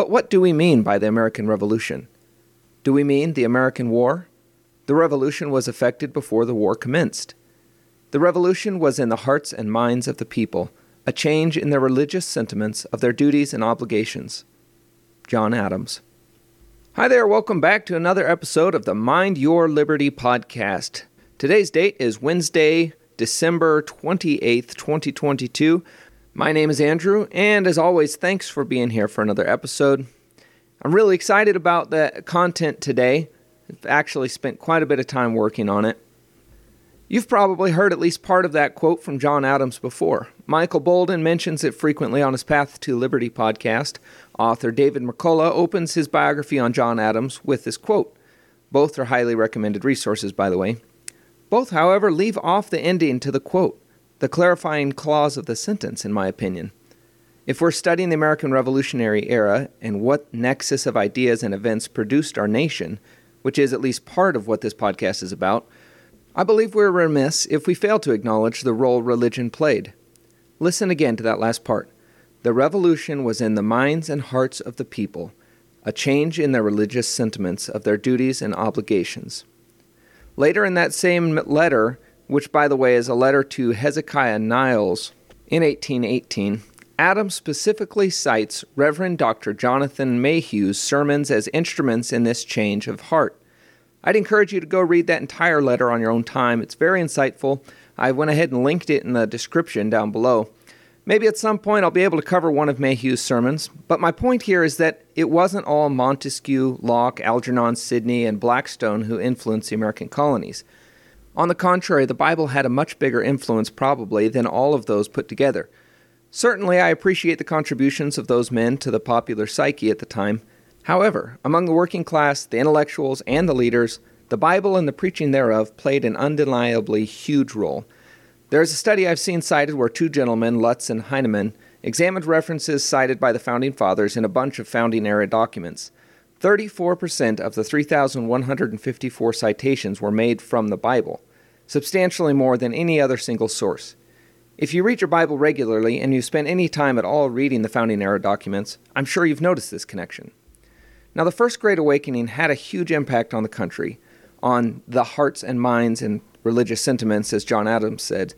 But what do we mean by the American Revolution? Do we mean the American War? The Revolution was effected before the war commenced. The Revolution was in the hearts and minds of the people, a change in their religious sentiments of their duties and obligations. John Adams. Hi there, welcome back to another episode of the Mind Your Liberty podcast. Today's date is Wednesday, December 28th, 2022. My name is Andrew, and as always, thanks for being here for another episode. I'm really excited about the content today. I've actually spent quite a bit of time working on it. You've probably heard at least part of that quote from John Adams before. Michael Boldin mentions it frequently on his Path to Liberty podcast. Author David McCullough opens his biography on John Adams with this quote. Both are highly recommended resources, by the way. Both, however, leave off the ending to the quote, the clarifying clause of the sentence, in my opinion. If we're studying the American Revolutionary era and what nexus of ideas and events produced our nation, which is at least part of what this podcast is about, I believe we're remiss if we fail to acknowledge the role religion played. Listen again to that last part. The revolution was in the minds and hearts of the people, a change in their religious sentiments of their duties and obligations. Later in that same letter, which by the way is a letter to Hezekiah Niles in 1818, Adams specifically cites Reverend Dr. Jonathan Mayhew's sermons as instruments in this change of heart. I'd encourage you to go read that entire letter on your own time. It's very insightful. I went ahead and linked it in the description down below. Maybe at some point I'll be able to cover one of Mayhew's sermons, but my point here is that it wasn't all Montesquieu, Locke, Algernon, Sidney, and Blackstone who influenced the American colonies. On the contrary, the Bible had a much bigger influence, probably, than all of those put together. Certainly, I appreciate the contributions of those men to the popular psyche at the time, However, among the working class, the intellectuals, and the leaders, the Bible and the preaching thereof played an undeniably huge role. There is a study I've seen cited where two gentlemen, Lutz and Hyneman, examined references cited by the Founding Fathers in a bunch of founding era documents. 34% of the 3,154 citations were made from the Bible, substantially more than any other single source. If you read your Bible regularly and you spend any time at all reading the Founding Era documents, I'm sure you've noticed this connection. Now, the First Great Awakening had a huge impact on the country, on the hearts and minds and religious sentiments, as John Adams said.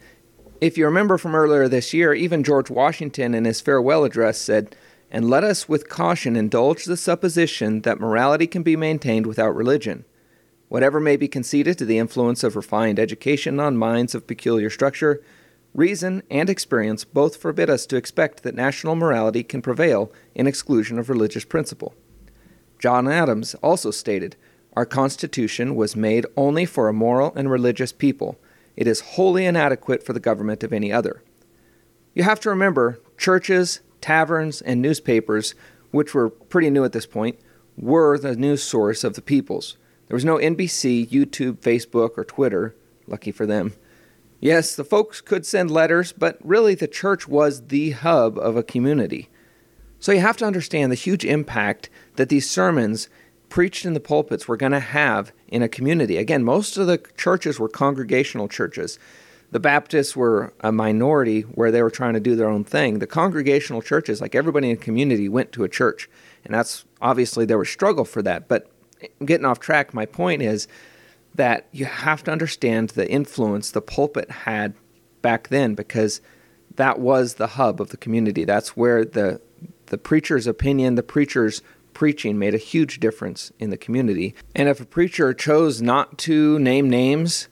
If you remember from earlier this year, even George Washington in his farewell address said, And let us with caution indulge the supposition that morality can be maintained without religion. Whatever may be conceded to the influence of refined education on minds of peculiar structure, reason and experience both forbid us to expect that national morality can prevail in exclusion of religious principle. John Adams also stated, Our Constitution was made only for a moral and religious people. It is wholly inadequate for the government of any other. You have to remember, churches, taverns, and newspapers, which were pretty new at this point, were the news source of the peoples. There was no NBC, YouTube, Facebook, or Twitter. Lucky for them. Yes, the folks could send letters, but really the church was the hub of a community. So you have to understand the huge impact that these sermons preached in the pulpits were going to have in a community. Again, most of the churches were congregational churches. The Baptists were a minority where they were trying to do their own thing. The congregational churches, like everybody in the community, went to a church. And that's obviously there was struggle for that. But getting off track, my point is that you have to understand the influence the pulpit had back then because that was the hub of the community. That's where the the preacher's opinion, the preacher's preaching made a huge difference in the community. And if a preacher chose not to name names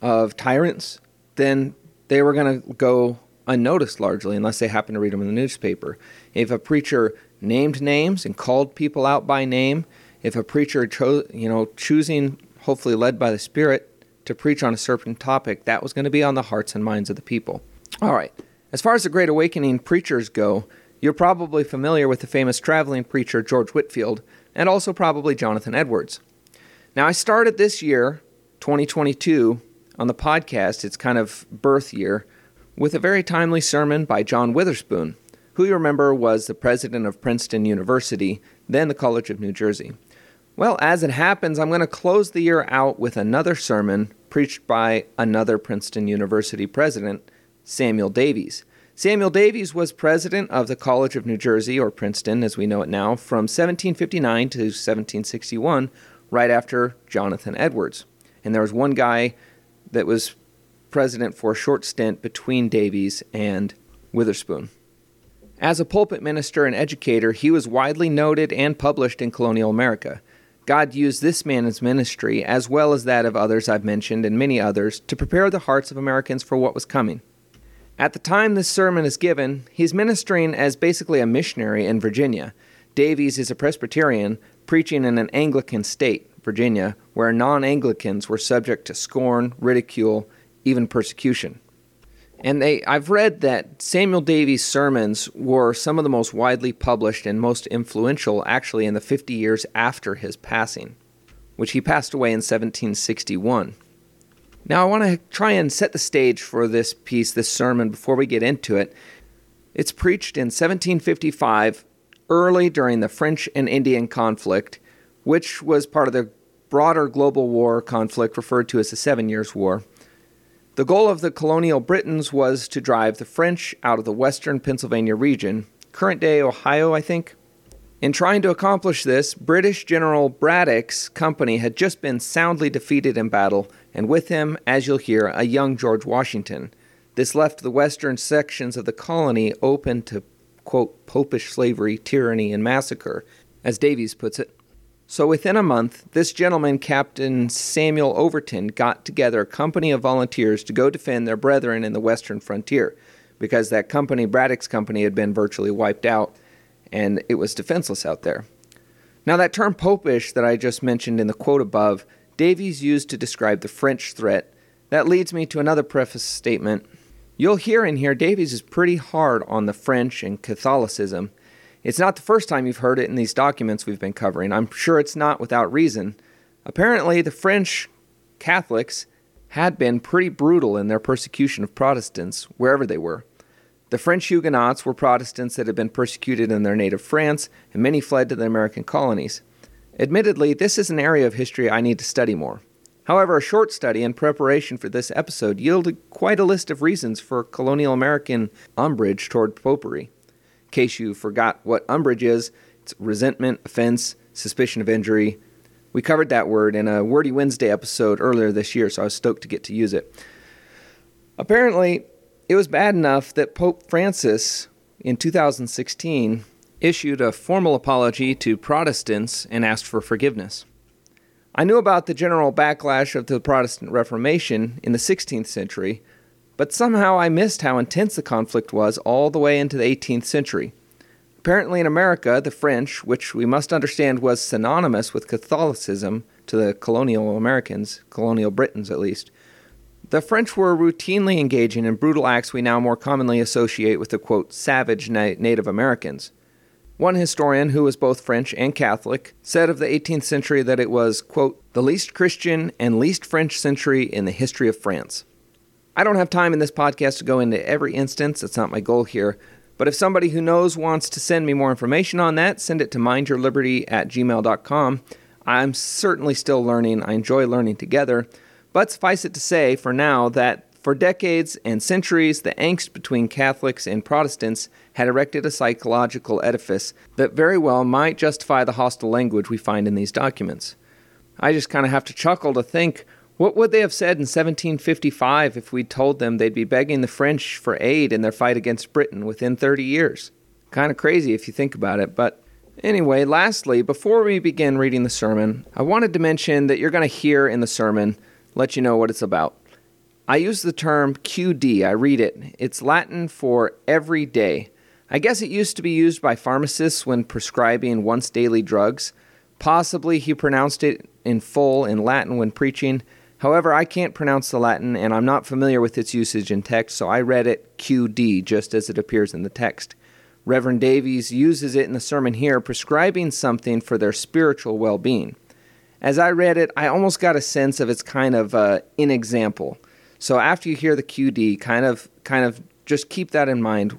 of tyrants, then they were going to go unnoticed largely unless they happened to read them in the newspaper. If a preacher named names and called people out by name, if a preacher chose, you know, choosing, hopefully led by the Spirit, to preach on a certain topic, that was going to be on the hearts and minds of the people. All right. As far as the Great Awakening preachers go, you're probably familiar with the famous traveling preacher George Whitefield and also probably Jonathan Edwards. Now, I started this year, 2022, on the podcast, it's kind of birth year, with a very timely sermon by John Witherspoon, who you remember was the president of Princeton University, then the College of New Jersey. Well, as it happens, I'm going to close the year out with another sermon preached by another Princeton University president, Samuel Davies. Samuel Davies was president of the College of New Jersey, or Princeton as we know it now, from 1759 to 1761, right after Jonathan Edwards. And there was one guy that was president for a short stint between Davies and Witherspoon. As a pulpit minister and educator, he was widely noted and published in colonial America. God used this man's ministry, as well as that of others I've mentioned and many others, to prepare the hearts of Americans for what was coming. At the time this sermon is given, he's ministering as basically a missionary in Virginia. Davies is a Presbyterian preaching in an Anglican state, Virginia, where non Anglicans were subject to scorn, ridicule, even persecution. And they, I've read that Samuel Davies' sermons were some of the most widely published and most influential actually in the 50 years after his passing, which he passed away in 1761. Now, I want to try and set the stage for this piece, this sermon, before we get into it. It's preached in 1755, early during the French and Indian conflict, which was part of the broader global war conflict referred to as the Seven Years' War. The goal of the colonial Britons was to drive the French out of the western Pennsylvania region, current day Ohio, I think, in trying to accomplish this, British General Braddock's company had just been soundly defeated in battle, and with him, as you'll hear, a young George Washington. This left the western sections of the colony open to, quote, popish slavery, tyranny, and massacre, as Davies puts it. So within a month, this gentleman, Captain Samuel Overton, got together a company of volunteers to go defend their brethren in the western frontier, because that company, Braddock's company, had been virtually wiped out and it was defenseless out there. Now, that term popish that I just mentioned in the quote above, Davies used to describe the French threat. That leads me to another preface statement. You'll hear in here Davies is pretty hard on the French and Catholicism. It's not the first time you've heard it in these documents we've been covering. I'm sure it's not without reason. Apparently, the French Catholics had been pretty brutal in their persecution of Protestants wherever they were. The French Huguenots were Protestants that had been persecuted in their native France, and many fled to the American colonies. Admittedly, this is an area of history I need to study more. However, a short study in preparation for this episode yielded quite a list of reasons for colonial American umbrage toward popery. Case you forgot what umbrage is, it's resentment, offense, suspicion of injury. We covered that word in a Wordy Wednesday episode earlier this year, so I was stoked to get to use it. Apparently, it was bad enough that Pope Francis in 2016 issued a formal apology to Protestants and asked for forgiveness. I knew about the general backlash of the Protestant Reformation in the 16th century, but somehow I missed how intense the conflict was all the way into the 18th century. Apparently, in America, the French, which we must understand was synonymous with Catholicism to the colonial Americans, colonial Britons at least, the French were routinely engaging in brutal acts we now more commonly associate with the quote, savage na- Native Americans. One historian who was both French and Catholic said of the 18th century that it was, quote, the least Christian and least French century in the history of France. I don't have time in this podcast to go into every instance, that's not my goal here, but if somebody who knows wants to send me more information on that, send it to mindyourliberty at gmail.com. I'm certainly still learning. I enjoy learning together. But suffice it to say, for now, that for decades and centuries, the angst between Catholics and Protestants had erected a psychological edifice that very well might justify the hostile language we find in these documents. I just kind of have to chuckle to think what would they have said in 1755 if we'd told them they'd be begging the French for aid in their fight against Britain within 30 years? Kind of crazy if you think about it, but anyway, lastly, before we begin reading the sermon, I wanted to mention that you're going to hear in the sermon let you know what it's about. I use the term QD. I read it. It's Latin for every day. I guess it used to be used by pharmacists when prescribing once daily drugs. Possibly he pronounced it in full in Latin when preaching. However, I can't pronounce the Latin and I'm not familiar with its usage in text, so I read it QD just as it appears in the text. Reverend Davies uses it in the sermon here, prescribing something for their spiritual well being as I read it, I almost got a sense of its kind of uh, in example. So after you hear the QD, kind of kind of just keep that in mind.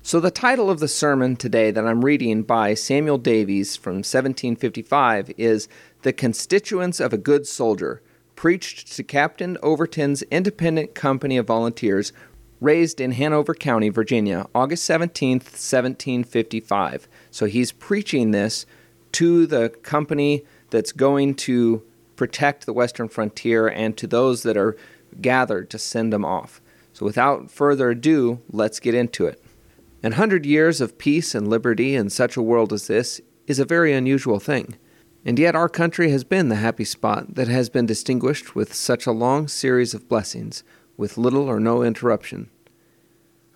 So the title of the sermon today that I'm reading by Samuel Davies from 1755 is The Constituents of a Good Soldier, preached to Captain Overton's independent company of volunteers raised in Hanover County, Virginia, August 17th, 1755. So he's preaching this to the company that's going to protect the western frontier and to those that are gathered to send them off. So without further ado, let's get into it. An hundred years of peace and liberty in such a world as this is a very unusual thing. And yet our country has been the happy spot that has been distinguished with such a long series of blessings, with little or no interruption.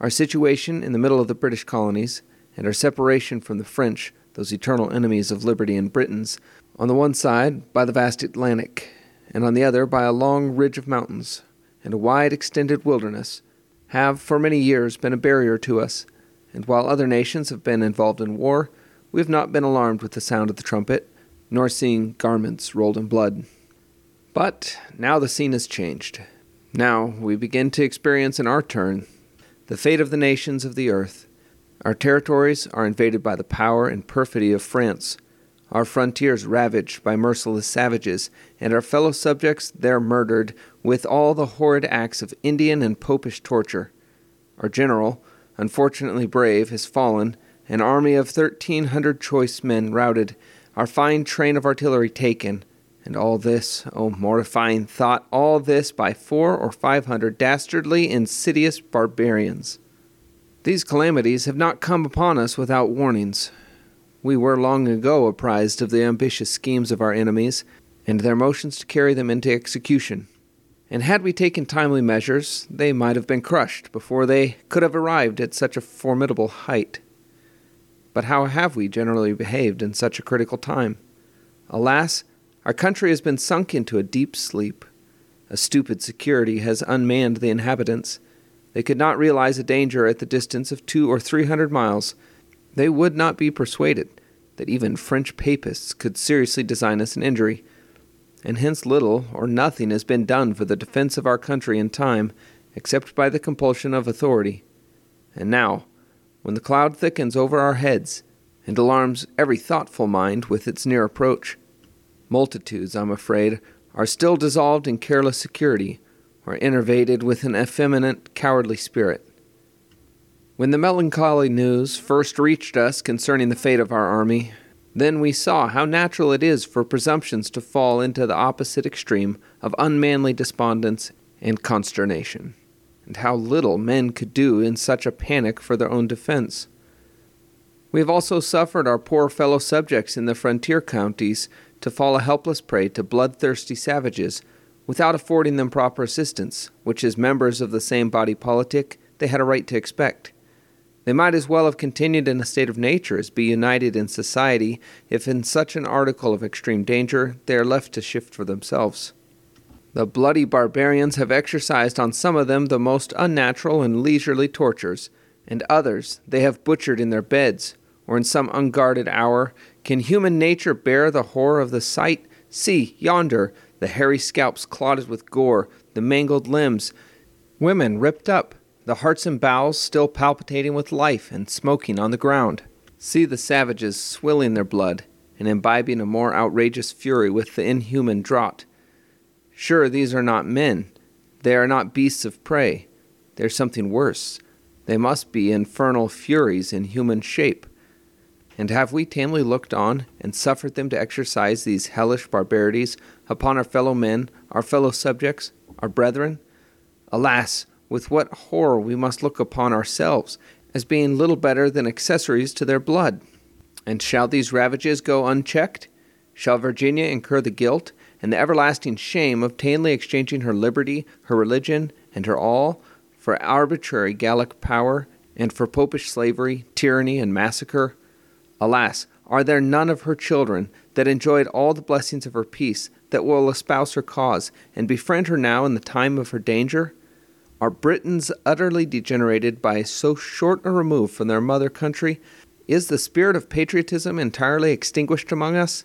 Our situation in the middle of the British colonies, and our separation from the French, those eternal enemies of liberty and Britons, on the one side by the vast Atlantic, and on the other by a long ridge of mountains and a wide extended wilderness, have for many years been a barrier to us, and while other nations have been involved in war, we have not been alarmed with the sound of the trumpet, nor seeing garments rolled in blood. But now the scene has changed. Now we begin to experience in our turn the fate of the nations of the earth. Our territories are invaded by the power and perfidy of France, our frontiers ravaged by merciless savages, and our fellow subjects there murdered with all the horrid acts of Indian and Popish torture. Our general, unfortunately brave, has fallen, an army of thirteen hundred choice men routed, our fine train of artillery taken, and all this, O oh mortifying thought, all this by four or five hundred dastardly, insidious barbarians. These calamities have not come upon us without warnings. We were long ago apprised of the ambitious schemes of our enemies, and their motions to carry them into execution. And had we taken timely measures, they might have been crushed before they could have arrived at such a formidable height. But how have we generally behaved in such a critical time? Alas, our country has been sunk into a deep sleep. A stupid security has unmanned the inhabitants. They could not realize a danger at the distance of two or three hundred miles. They would not be persuaded that even French papists could seriously design us an injury. And hence little or nothing has been done for the defense of our country in time, except by the compulsion of authority. And now, when the cloud thickens over our heads and alarms every thoughtful mind with its near approach. Multitudes, I'm afraid, are still dissolved in careless security, or enervated with an effeminate, cowardly spirit. When the melancholy news first reached us concerning the fate of our army, then we saw how natural it is for presumptions to fall into the opposite extreme of unmanly despondence and consternation and how little men could do in such a panic for their own defense. We have also suffered our poor fellow subjects in the frontier counties to fall a helpless prey to bloodthirsty savages without affording them proper assistance, which, as members of the same body politic, they had a right to expect. They might as well have continued in a state of nature as be united in society if, in such an article of extreme danger, they are left to shift for themselves. The bloody barbarians have exercised on some of them the most unnatural and leisurely tortures, and others they have butchered in their beds, or in some unguarded hour. Can human nature bear the horror of the sight? See, yonder, the hairy scalps clotted with gore, the mangled limbs, women ripped up, the hearts and bowels still palpitating with life and smoking on the ground. See the savages swilling their blood, and imbibing a more outrageous fury with the inhuman draught. Sure, these are not men. They are not beasts of prey. They are something worse. They must be infernal furies in human shape. And have we tamely looked on and suffered them to exercise these hellish barbarities upon our fellow men, our fellow subjects, our brethren? Alas, with what horror we must look upon ourselves as being little better than accessories to their blood. And shall these ravages go unchecked? Shall Virginia incur the guilt and the everlasting shame of tamely exchanging her liberty, her religion, and her all for arbitrary Gallic power and for popish slavery, tyranny, and massacre? Alas, are there none of her children that enjoyed all the blessings of her peace that will espouse her cause and befriend her now in the time of her danger? Are Britons utterly degenerated by so short a remove from their mother country? Is the spirit of patriotism entirely extinguished among us?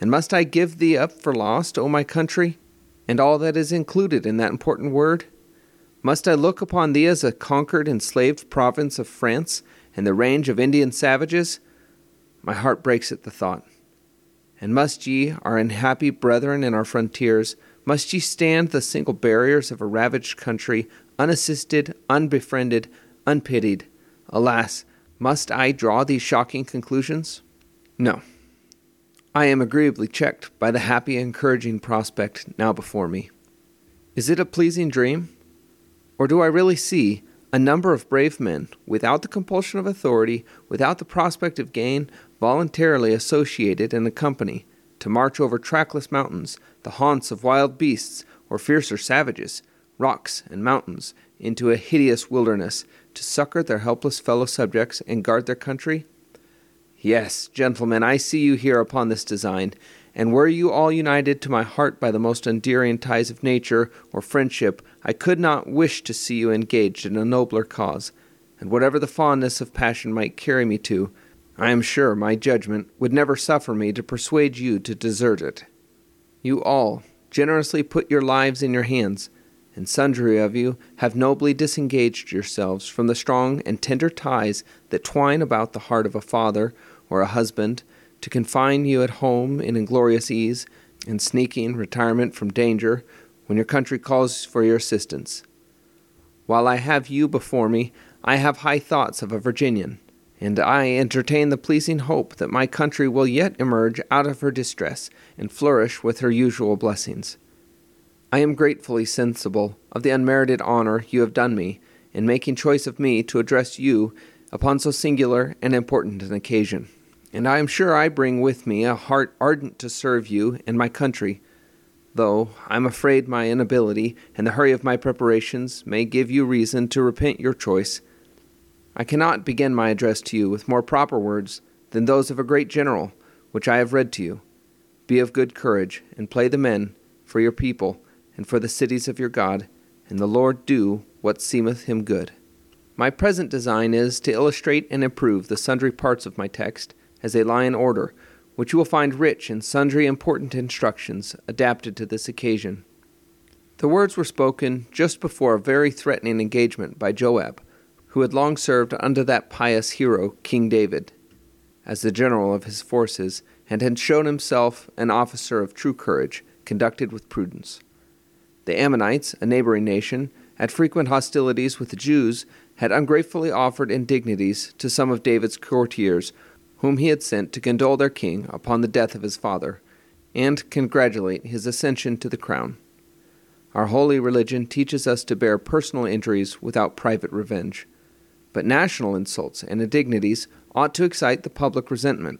And must I give thee up for lost, O my country, and all that is included in that important word? Must I look upon thee as a conquered, enslaved province of France and the range of Indian savages? My heart breaks at the thought. And must ye, our unhappy brethren in our frontiers, must ye stand the single barriers of a ravaged country, unassisted, unbefriended, unpitied. Alas, must I draw these shocking conclusions? No. I am agreeably checked by the happy, encouraging prospect now before me. Is it a pleasing dream? Or do I really see a number of brave men, without the compulsion of authority, without the prospect of gain, voluntarily associated in a company, to march over trackless mountains, the haunts of wild beasts or fiercer savages, rocks and mountains, into a hideous wilderness, to succor their helpless fellow subjects and guard their country? Yes, gentlemen, I see you here upon this design, and were you all united to my heart by the most endearing ties of nature or friendship, I could not wish to see you engaged in a nobler cause, and whatever the fondness of passion might carry me to, I am sure my judgment would never suffer me to persuade you to desert it. You all generously put your lives in your hands, and sundry of you have nobly disengaged yourselves from the strong and tender ties that twine about the heart of a father or a husband to confine you at home in inglorious ease and sneaking retirement from danger when your country calls for your assistance. While I have you before me, I have high thoughts of a Virginian, and I entertain the pleasing hope that my country will yet emerge out of her distress and flourish with her usual blessings. I am gratefully sensible of the unmerited honor you have done me in making choice of me to address you upon so singular and important an occasion and I am sure I bring with me a heart ardent to serve you and my country, though I am afraid my inability and the hurry of my preparations may give you reason to repent your choice. I cannot begin my address to you with more proper words than those of a great general, which I have read to you. Be of good courage, and play the men for your people and for the cities of your God, and the Lord do what seemeth him good. My present design is to illustrate and improve the sundry parts of my text as they lie in order, which you will find rich in sundry important instructions adapted to this occasion. The words were spoken just before a very threatening engagement by Joab, who had long served under that pious hero, King David, as the general of his forces, and had shown himself an officer of true courage, conducted with prudence. The Ammonites, a neighboring nation, at frequent hostilities with the Jews, had ungratefully offered indignities to some of David's courtiers whom he had sent to condole their king upon the death of his father, and congratulate his ascension to the crown. Our holy religion teaches us to bear personal injuries without private revenge, but national insults and indignities ought to excite the public resentment.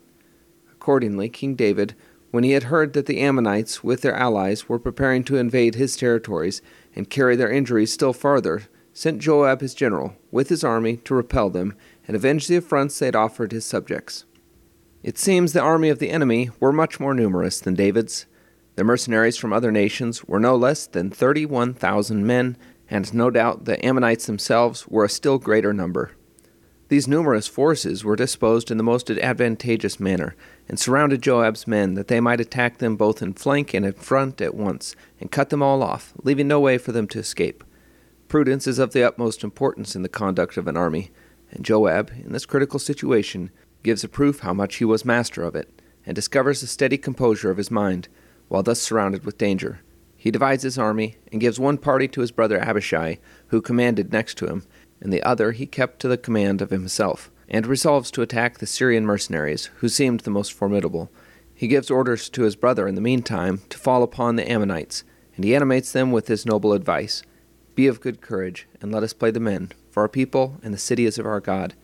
Accordingly, King David, when he had heard that the Ammonites with their allies were preparing to invade his territories and carry their injuries still farther, sent Joab his general with his army to repel them and avenge the affronts they had offered his subjects. It seems the army of the enemy were much more numerous than David's. The mercenaries from other nations were no less than 31,000 men, and no doubt the Ammonites themselves were a still greater number. These numerous forces were disposed in the most advantageous manner, and surrounded Joab's men that they might attack them both in flank and in front at once, and cut them all off, leaving no way for them to escape. Prudence is of the utmost importance in the conduct of an army, and Joab, in this critical situation, gives a proof how much he was master of it, and discovers the steady composure of his mind, while thus surrounded with danger. He divides his army, and gives one party to his brother Abishai, who commanded next to him, and the other he kept to the command of himself, and resolves to attack the Syrian mercenaries, who seemed the most formidable. He gives orders to his brother in the meantime to fall upon the Ammonites, and he animates them with this noble advice Be of good courage, and let us play the men, for our people and the cities of our God,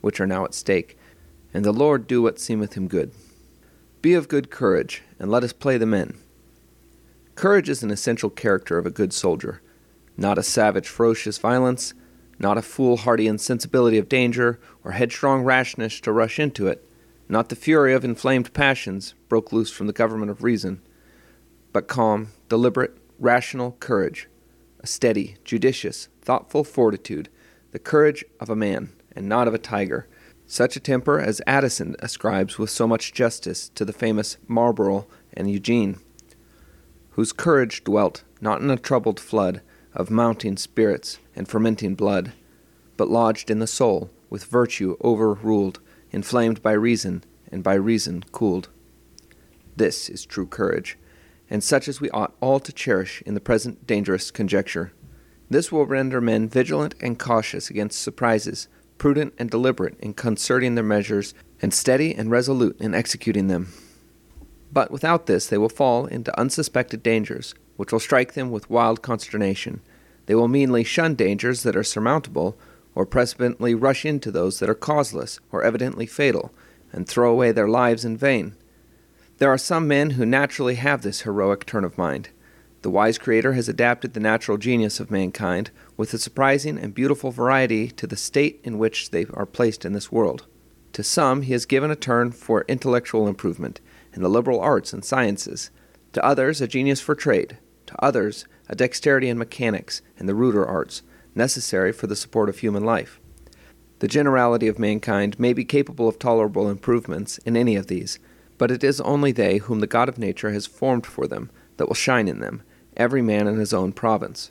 which are now at stake and the Lord do what seemeth him good. Be of good courage, and let us play the men. Courage is an essential character of a good soldier, not a savage, ferocious violence, not a foolhardy insensibility of danger, or headstrong rashness to rush into it, not the fury of inflamed passions broke loose from the government of reason, but calm, deliberate, rational courage, a steady, judicious, thoughtful fortitude, the courage of a man, and not of a tiger, such a temper as Addison ascribes with so much justice to the famous Marlborough and Eugene, whose courage dwelt not in a troubled flood of mounting spirits and fermenting blood, but lodged in the soul, with virtue overruled, inflamed by reason, and by reason cooled. This is true courage, and such as we ought all to cherish in the present dangerous conjuncture. This will render men vigilant and cautious against surprises, prudent and deliberate in concerting their measures, and steady and resolute in executing them. But without this, they will fall into unsuspected dangers, which will strike them with wild consternation. They will meanly shun dangers that are surmountable, or precipitantly rush into those that are causeless or evidently fatal, and throw away their lives in vain. There are some men who naturally have this heroic turn of mind. The wise Creator has adapted the natural genius of mankind with a surprising and beautiful variety to the state in which they are placed in this world. To some, He has given a turn for intellectual improvement in the liberal arts and sciences, to others, a genius for trade, to others, a dexterity in mechanics and the ruder arts, necessary for the support of human life. The generality of mankind may be capable of tolerable improvements in any of these, but it is only they whom the God of nature has formed for them that will shine in them, every man in his own province.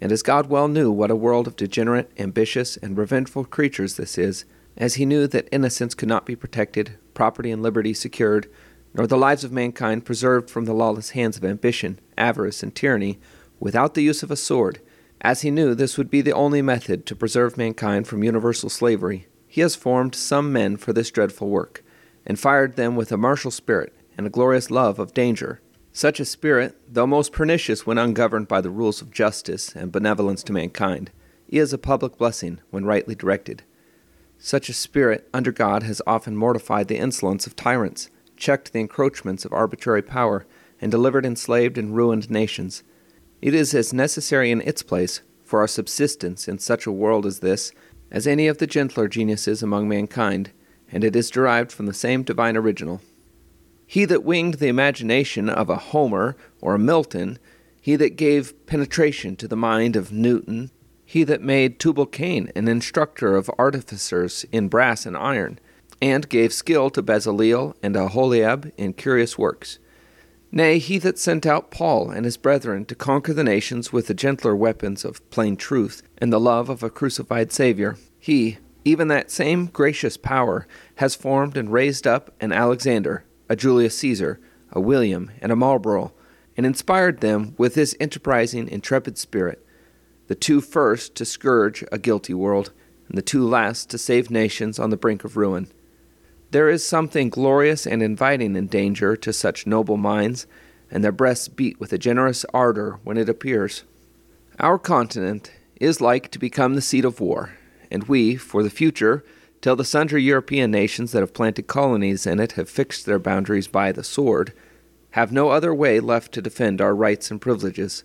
And as God well knew what a world of degenerate, ambitious, and revengeful creatures this is, as he knew that innocence could not be protected, property and liberty secured, nor the lives of mankind preserved from the lawless hands of ambition, avarice, and tyranny, without the use of a sword, as he knew this would be the only method to preserve mankind from universal slavery, he has formed some men for this dreadful work, and fired them with a martial spirit and a glorious love of danger. Such a spirit, though most pernicious when ungoverned by the rules of justice and benevolence to mankind, is a public blessing when rightly directed. Such a spirit, under God, has often mortified the insolence of tyrants, checked the encroachments of arbitrary power, and delivered enslaved and ruined nations. It is as necessary in its place for our subsistence in such a world as this as any of the gentler geniuses among mankind, and it is derived from the same divine original. He that winged the imagination of a Homer or a Milton, he that gave penetration to the mind of Newton, he that made Tubal Cain an instructor of artificers in brass and iron, and gave skill to Bezaleel and Aholiab in curious works. Nay, he that sent out Paul and his brethren to conquer the nations with the gentler weapons of plain truth and the love of a crucified Saviour, he, even that same gracious power, has formed and raised up an Alexander, a Julius Caesar, a William, and a Marlborough, and inspired them with this enterprising, intrepid spirit, the two first to scourge a guilty world, and the two last to save nations on the brink of ruin. There is something glorious and inviting in danger to such noble minds, and their breasts beat with a generous ardor when it appears. Our continent is like to become the seat of war, and we, for the future, till the sundry European nations that have planted colonies in it have fixed their boundaries by the sword, have no other way left to defend our rights and privileges.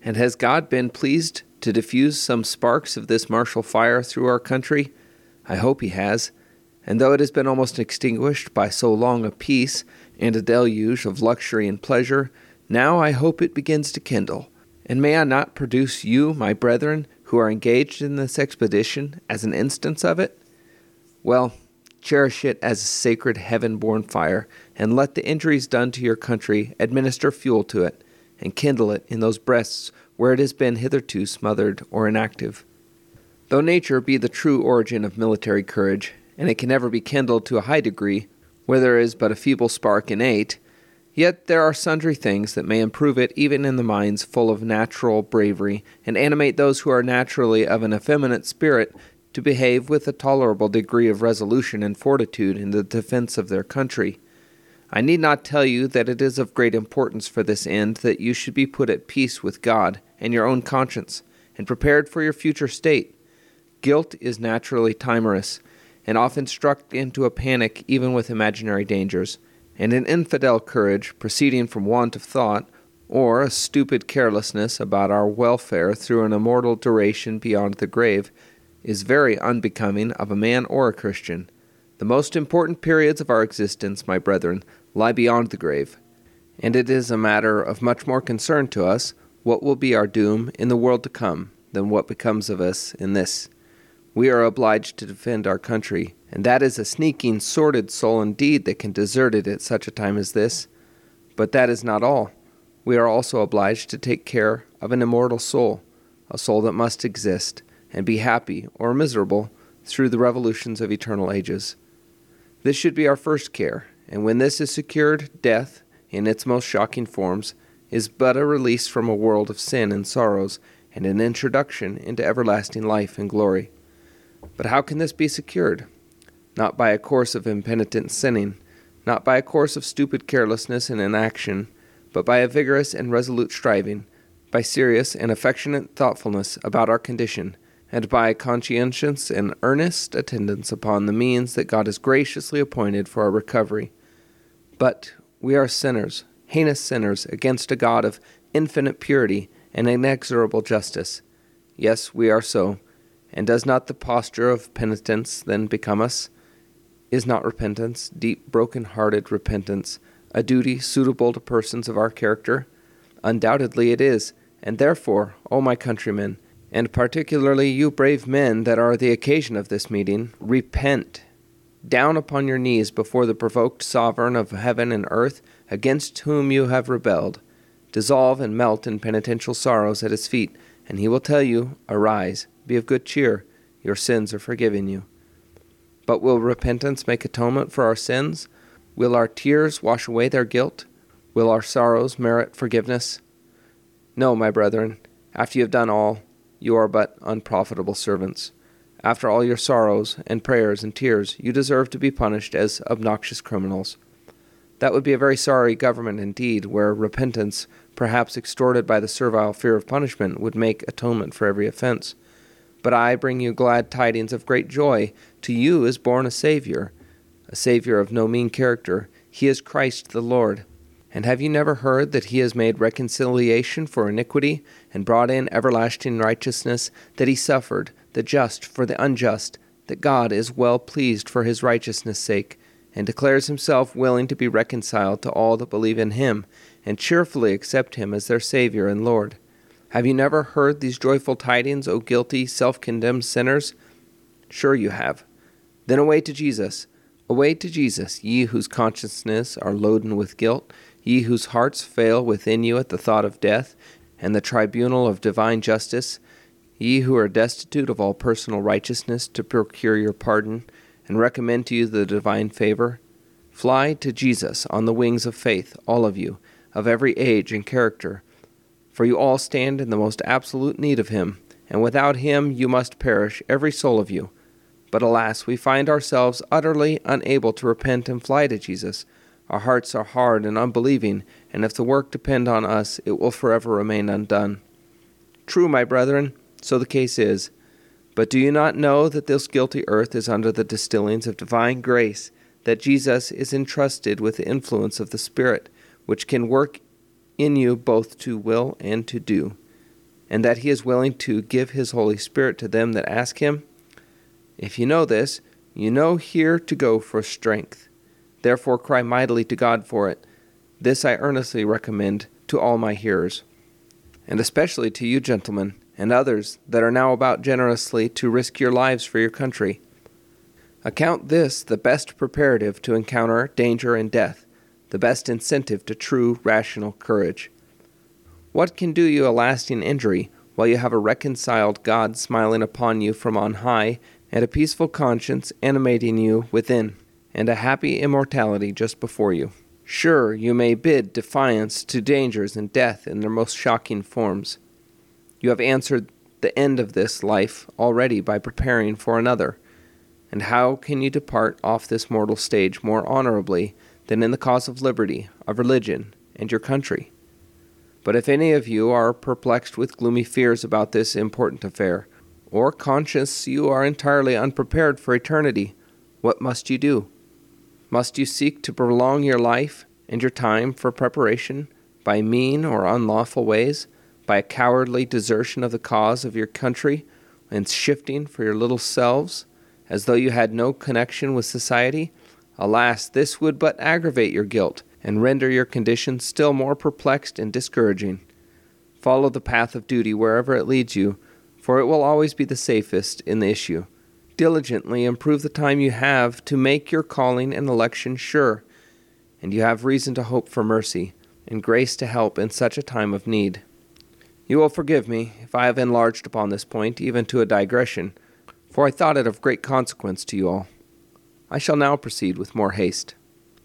And has God been pleased to diffuse some sparks of this martial fire through our country? I hope He has and though it has been almost extinguished by so long a peace and a deluge of luxury and pleasure, now I hope it begins to kindle. And may I not produce you, my brethren, who are engaged in this expedition, as an instance of it? Well, cherish it as a sacred heaven born fire, and let the injuries done to your country administer fuel to it, and kindle it in those breasts where it has been hitherto smothered or inactive. Though nature be the true origin of military courage, and it can never be kindled to a high degree, where there is but a feeble spark innate, yet there are sundry things that may improve it even in the minds full of natural bravery, and animate those who are naturally of an effeminate spirit to behave with a tolerable degree of resolution and fortitude in the defense of their country. I need not tell you that it is of great importance for this end that you should be put at peace with God and your own conscience, and prepared for your future state. Guilt is naturally timorous, and often struck into a panic even with imaginary dangers, and an infidel courage proceeding from want of thought, or a stupid carelessness about our welfare through an immortal duration beyond the grave, is very unbecoming of a man or a Christian. The most important periods of our existence, my brethren, lie beyond the grave, and it is a matter of much more concern to us what will be our doom in the world to come than what becomes of us in this we are obliged to defend our country, and that is a sneaking, sordid soul indeed that can desert it at such a time as this. But that is not all. We are also obliged to take care of an immortal soul, a soul that must exist and be happy or miserable through the revolutions of eternal ages. This should be our first care, and when this is secured, death, in its most shocking forms, is but a release from a world of sin and sorrows and an introduction into everlasting life and glory. But how can this be secured? Not by a course of impenitent sinning, not by a course of stupid carelessness and inaction, but by a vigorous and resolute striving, by serious and affectionate thoughtfulness about our condition, and by conscientious and earnest attendance upon the means that God has graciously appointed for our recovery. But we are sinners, heinous sinners, against a God of infinite purity and inexorable justice. Yes, we are so. And does not the posture of penitence then become us? Is not repentance, deep, broken hearted repentance, a duty suitable to persons of our character? Undoubtedly it is, and therefore, O my countrymen, and particularly you brave men that are the occasion of this meeting, repent. Down upon your knees before the provoked sovereign of heaven and earth, against whom you have rebelled dissolve and melt in penitential sorrows at his feet, and he will tell you, Arise, be of good cheer, your sins are forgiven you. But will repentance make atonement for our sins? Will our tears wash away their guilt? Will our sorrows merit forgiveness? No, my brethren, after you have done all, you are but unprofitable servants. After all your sorrows and prayers and tears, you deserve to be punished as obnoxious criminals. That would be a very sorry government indeed, where repentance perhaps extorted by the servile fear of punishment, would make atonement for every offense. But I bring you glad tidings of great joy. To you is born a Saviour, a Saviour of no mean character. He is Christ the Lord. And have you never heard that he has made reconciliation for iniquity, and brought in everlasting righteousness, that he suffered the just for the unjust, that God is well pleased for his righteousness' sake, and declares himself willing to be reconciled to all that believe in him, and cheerfully accept him as their Savior and Lord. Have you never heard these joyful tidings, O guilty, self condemned sinners? Sure you have. Then away to Jesus. Away to Jesus, ye whose consciences are loaden with guilt, ye whose hearts fail within you at the thought of death and the tribunal of divine justice, ye who are destitute of all personal righteousness to procure your pardon and recommend to you the divine favor. Fly to Jesus on the wings of faith, all of you of every age and character. For you all stand in the most absolute need of him, and without him you must perish, every soul of you. But alas, we find ourselves utterly unable to repent and fly to Jesus. Our hearts are hard and unbelieving, and if the work depend on us, it will forever remain undone. True, my brethren, so the case is. But do you not know that this guilty earth is under the distillings of divine grace, that Jesus is entrusted with the influence of the Spirit? which can work in you both to will and to do, and that he is willing to give his Holy Spirit to them that ask him? If you know this, you know here to go for strength. Therefore cry mightily to God for it. This I earnestly recommend to all my hearers, and especially to you, gentlemen, and others that are now about generously to risk your lives for your country. Account this the best preparative to encounter danger and death the best incentive to true rational courage. What can do you a lasting injury while you have a reconciled God smiling upon you from on high, and a peaceful conscience animating you within, and a happy immortality just before you? Sure, you may bid defiance to dangers and death in their most shocking forms. You have answered the end of this life already by preparing for another. And how can you depart off this mortal stage more honorably than in the cause of liberty, of religion, and your country. But if any of you are perplexed with gloomy fears about this important affair, or conscious you are entirely unprepared for eternity, what must you do? Must you seek to prolong your life and your time for preparation by mean or unlawful ways, by a cowardly desertion of the cause of your country, and shifting for your little selves, as though you had no connection with society? Alas, this would but aggravate your guilt and render your condition still more perplexed and discouraging. Follow the path of duty wherever it leads you, for it will always be the safest in the issue. Diligently improve the time you have to make your calling and election sure, and you have reason to hope for mercy and grace to help in such a time of need. You will forgive me if I have enlarged upon this point, even to a digression, for I thought it of great consequence to you all. I shall now proceed with more haste.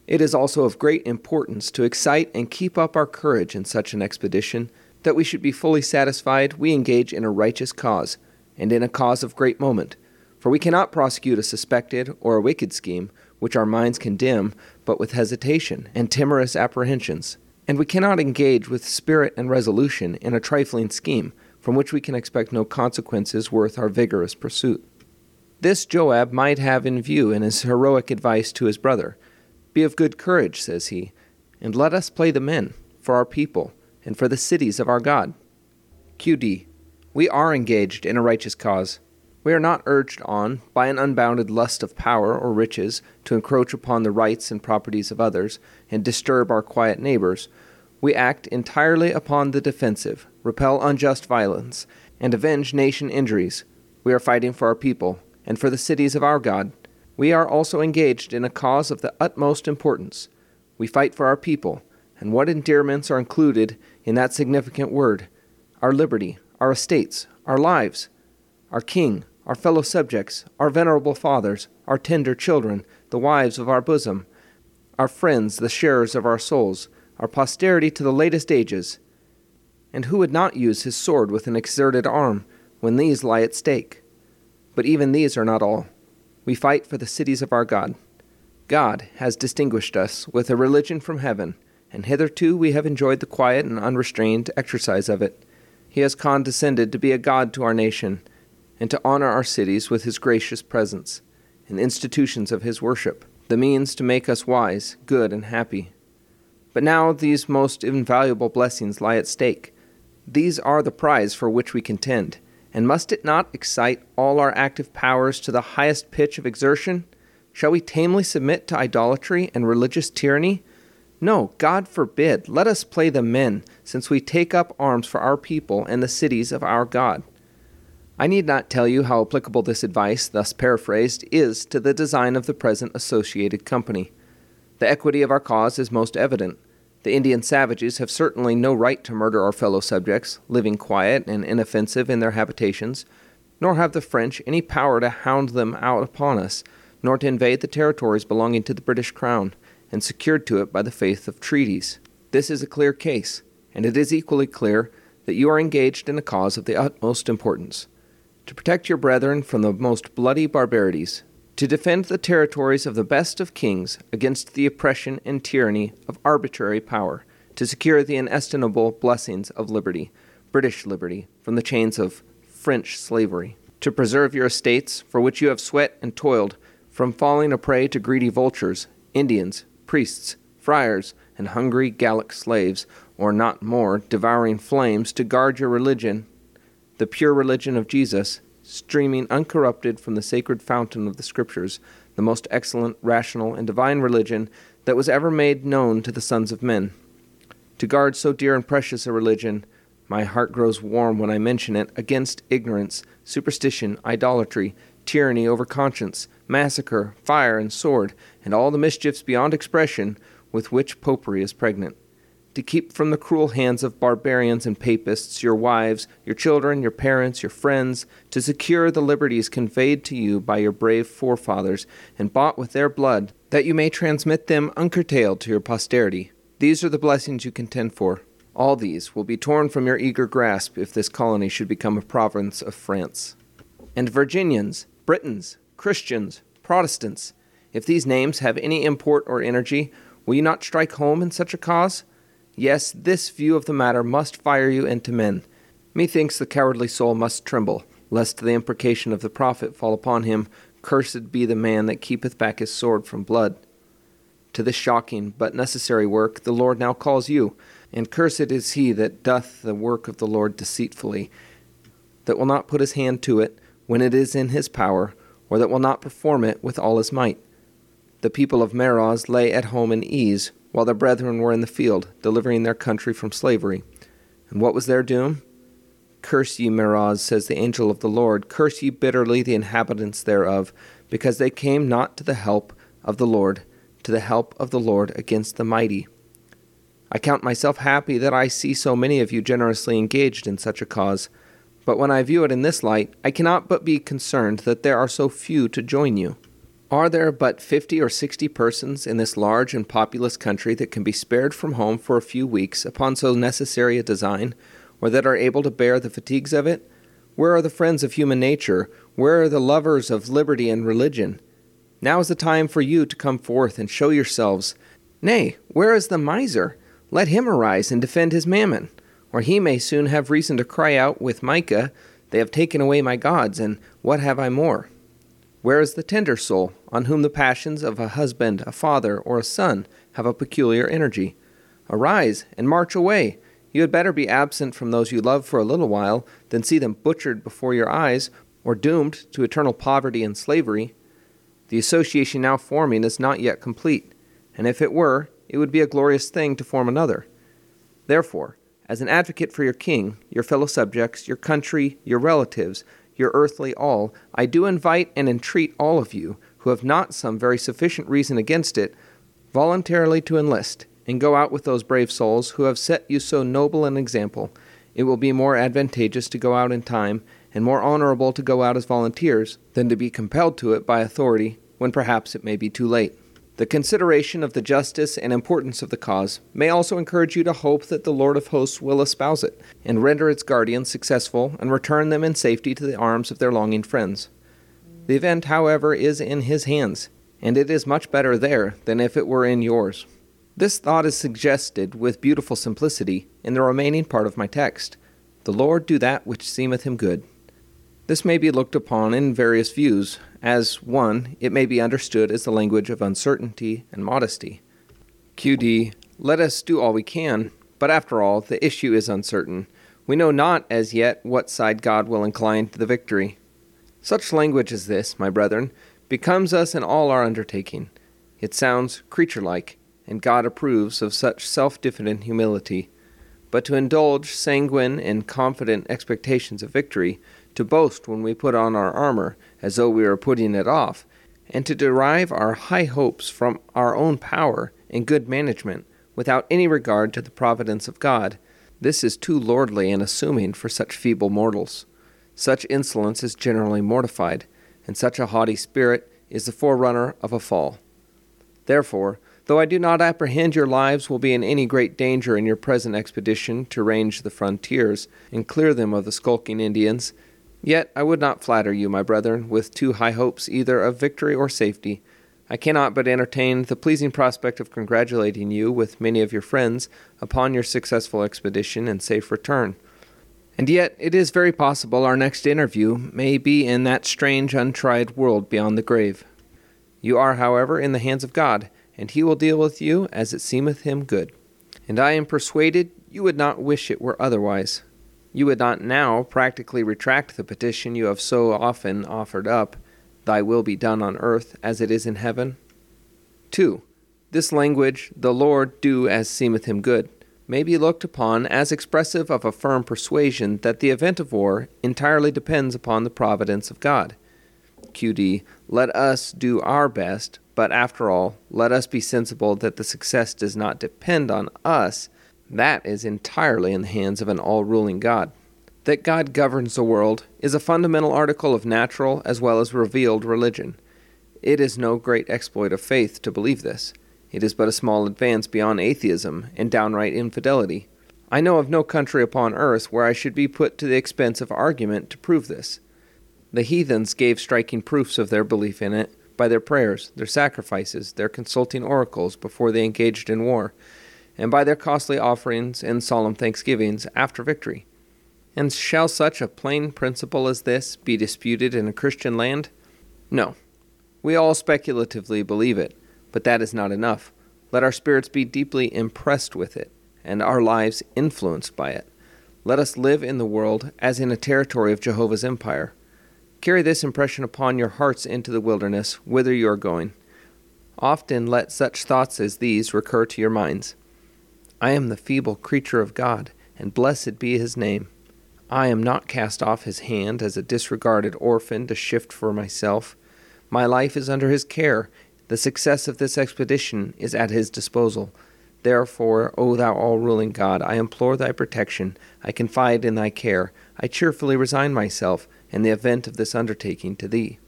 It is also of great importance to excite and keep up our courage in such an expedition, That we should be fully satisfied, we engage in a righteous cause, and in a cause of great moment. For we cannot prosecute a suspected or a wicked scheme, which our minds condemn, but with hesitation and timorous apprehensions. And we cannot engage with spirit and resolution in a trifling scheme, from which we can expect no consequences worth our vigorous pursuit. This Joab might have in view in his heroic advice to his brother. Be of good courage, says he, and let us play the men, for our people, and for the cities of our God. QD. We are engaged in a righteous cause. We are not urged on by an unbounded lust of power or riches to encroach upon the rights and properties of others and disturb our quiet neighbors. We act entirely upon the defensive, repel unjust violence, and avenge nation injuries. We are fighting for our people and for the cities of our God. We are also engaged in a cause of the utmost importance. We fight for our people, and what endearments are included in that significant word? Our liberty, our estates, our lives, our king, our fellow subjects, our venerable fathers, our tender children, the wives of our bosom, our friends, the sharers of our souls, our posterity to the latest ages. And who would not use his sword with an exerted arm when these lie at stake? But even these are not all. We fight for the cities of our God. God has distinguished us with a religion from heaven, and hitherto we have enjoyed the quiet and unrestrained exercise of it. He has condescended to be a God to our nation and to honor our cities with his gracious presence and institutions of his worship, the means to make us wise, good, and happy. But now these most invaluable blessings lie at stake. These are the prize for which we contend, and must it not excite all our active powers to the highest pitch of exertion? Shall we tamely submit to idolatry and religious tyranny? No, God forbid. Let us play the men, since we take up arms for our people and the cities of our God. I need not tell you how applicable this advice, thus paraphrased, is to the design of the present associated company. The equity of our cause is most evident. The Indian savages have certainly no right to murder our fellow subjects, living quiet and inoffensive in their habitations, nor have the French any power to hound them out upon us, nor to invade the territories belonging to the British Crown, and secured to it by the faith of treaties. This is a clear case, and it is equally clear that you are engaged in a cause of the utmost importance to protect your brethren from the most bloody barbarities, to defend the territories of the best of kings against the oppression and tyranny of arbitrary power, to secure the inestimable blessings of liberty, British liberty, from the chains of French slavery, to preserve your estates, for which you have sweat and toiled, from falling a prey to greedy vultures, Indians, priests, friars, and hungry Gallic slaves, or not more, devouring flames, to guard your religion the pure religion of Jesus, streaming uncorrupted from the sacred fountain of the Scriptures, the most excellent, rational, and divine religion that was ever made known to the sons of men. To guard so dear and precious a religion, my heart grows warm when I mention it, against ignorance, superstition, idolatry, tyranny over conscience, massacre, fire, and sword, and all the mischiefs beyond expression with which popery is pregnant to keep from the cruel hands of barbarians and papists your wives, your children, your parents, your friends, to secure the liberties conveyed to you by your brave forefathers and bought with their blood, that you may transmit them uncurtailed to your posterity. These are the blessings you contend for. All these will be torn from your eager grasp if this colony should become a province of France. And Virginians, Britons, Christians, Protestants, if these names have any import or energy, will you not strike home in such a cause? Yes, this view of the matter must fire you into men. Methinks the cowardly soul must tremble, lest the imprecation of the prophet fall upon him Cursed be the man that keepeth back his sword from blood. To this shocking but necessary work the Lord now calls you, and cursed is he that doth the work of the Lord deceitfully, that will not put his hand to it when it is in his power, or that will not perform it with all his might. The people of Meroz lay at home in ease, while their brethren were in the field, delivering their country from slavery. And what was their doom? Curse ye, Meroz, says the angel of the Lord, curse ye bitterly the inhabitants thereof, because they came not to the help of the Lord, to the help of the Lord against the mighty. I count myself happy that I see so many of you generously engaged in such a cause, but when I view it in this light, I cannot but be concerned that there are so few to join you. Are there but fifty or sixty persons in this large and populous country that can be spared from home for a few weeks upon so necessary a design, or that are able to bear the fatigues of it? Where are the friends of human nature? Where are the lovers of liberty and religion? Now is the time for you to come forth and show yourselves. Nay, where is the miser? Let him arise and defend his mammon, or he may soon have reason to cry out with Micah, They have taken away my gods, and what have I more? Where is the tender soul, on whom the passions of a husband, a father, or a son have a peculiar energy? Arise and march away. You had better be absent from those you love for a little while than see them butchered before your eyes, or doomed to eternal poverty and slavery. The association now forming is not yet complete, and if it were, it would be a glorious thing to form another. Therefore, as an advocate for your king, your fellow subjects, your country, your relatives, your earthly all, I do invite and entreat all of you, who have not some very sufficient reason against it, voluntarily to enlist, and go out with those brave souls who have set you so noble an example. It will be more advantageous to go out in time, and more honorable to go out as volunteers, than to be compelled to it by authority, when perhaps it may be too late. The consideration of the justice and importance of the cause may also encourage you to hope that the Lord of hosts will espouse it, and render its guardians successful, and return them in safety to the arms of their longing friends. The event, however, is in his hands, and it is much better there than if it were in yours. This thought is suggested with beautiful simplicity in the remaining part of my text The Lord do that which seemeth him good. This may be looked upon in various views. As one, it may be understood as the language of uncertainty and modesty. QD, let us do all we can, but after all, the issue is uncertain. We know not as yet what side God will incline to the victory. Such language as this, my brethren, becomes us in all our undertaking. It sounds creature like, and God approves of such self diffident humility. But to indulge sanguine and confident expectations of victory, to boast when we put on our armor, as though we were putting it off, and to derive our high hopes from our own power and good management, without any regard to the providence of God, this is too lordly and assuming for such feeble mortals. Such insolence is generally mortified, and such a haughty spirit is the forerunner of a fall. Therefore, though I do not apprehend your lives will be in any great danger in your present expedition to range the frontiers and clear them of the skulking Indians, Yet I would not flatter you, my brethren, with too high hopes either of victory or safety. I cannot but entertain the pleasing prospect of congratulating you, with many of your friends, upon your successful expedition and safe return. And yet it is very possible our next interview may be in that strange, untried world beyond the grave. You are, however, in the hands of God, and He will deal with you as it seemeth Him good. And I am persuaded you would not wish it were otherwise. You would not now practically retract the petition you have so often offered up, Thy will be done on earth as it is in heaven? 2. This language, the Lord do as seemeth him good, may be looked upon as expressive of a firm persuasion that the event of war entirely depends upon the providence of God. QD, let us do our best, but after all, let us be sensible that the success does not depend on us that is entirely in the hands of an all ruling God. That God governs the world is a fundamental article of natural as well as revealed religion. It is no great exploit of faith to believe this. It is but a small advance beyond atheism and downright infidelity. I know of no country upon earth where I should be put to the expense of argument to prove this. The heathens gave striking proofs of their belief in it by their prayers, their sacrifices, their consulting oracles before they engaged in war, and by their costly offerings and solemn thanksgivings after victory. And shall such a plain principle as this be disputed in a Christian land? No. We all speculatively believe it, but that is not enough. Let our spirits be deeply impressed with it, and our lives influenced by it. Let us live in the world as in a territory of Jehovah's empire. Carry this impression upon your hearts into the wilderness, whither you are going. Often let such thoughts as these recur to your minds. I am the feeble creature of God, and blessed be his name. I am not cast off his hand as a disregarded orphan to shift for myself. My life is under his care. The success of this expedition is at his disposal. Therefore, O thou all ruling God, I implore thy protection. I confide in thy care. I cheerfully resign myself, in the event of this undertaking, to thee.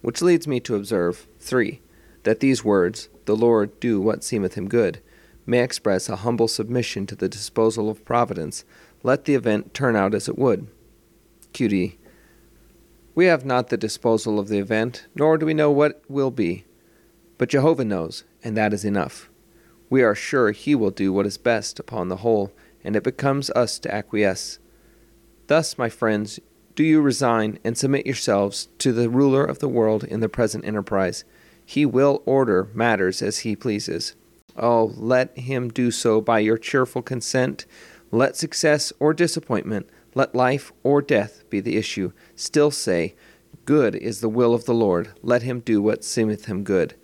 Which leads me to observe, 3. That these words, The Lord do what seemeth him good, may express a humble submission to the disposal of Providence, let the event turn out as it would. QD. We have not the disposal of the event, nor do we know what will be. But Jehovah knows, and that is enough. We are sure He will do what is best upon the whole, and it becomes us to acquiesce. Thus, my friends, do you resign and submit yourselves to the ruler of the world in the present enterprise. He will order matters as he pleases. Oh, let him do so by your cheerful consent. Let success or disappointment, let life or death be the issue. Still say, Good is the will of the Lord. Let him do what seemeth him good.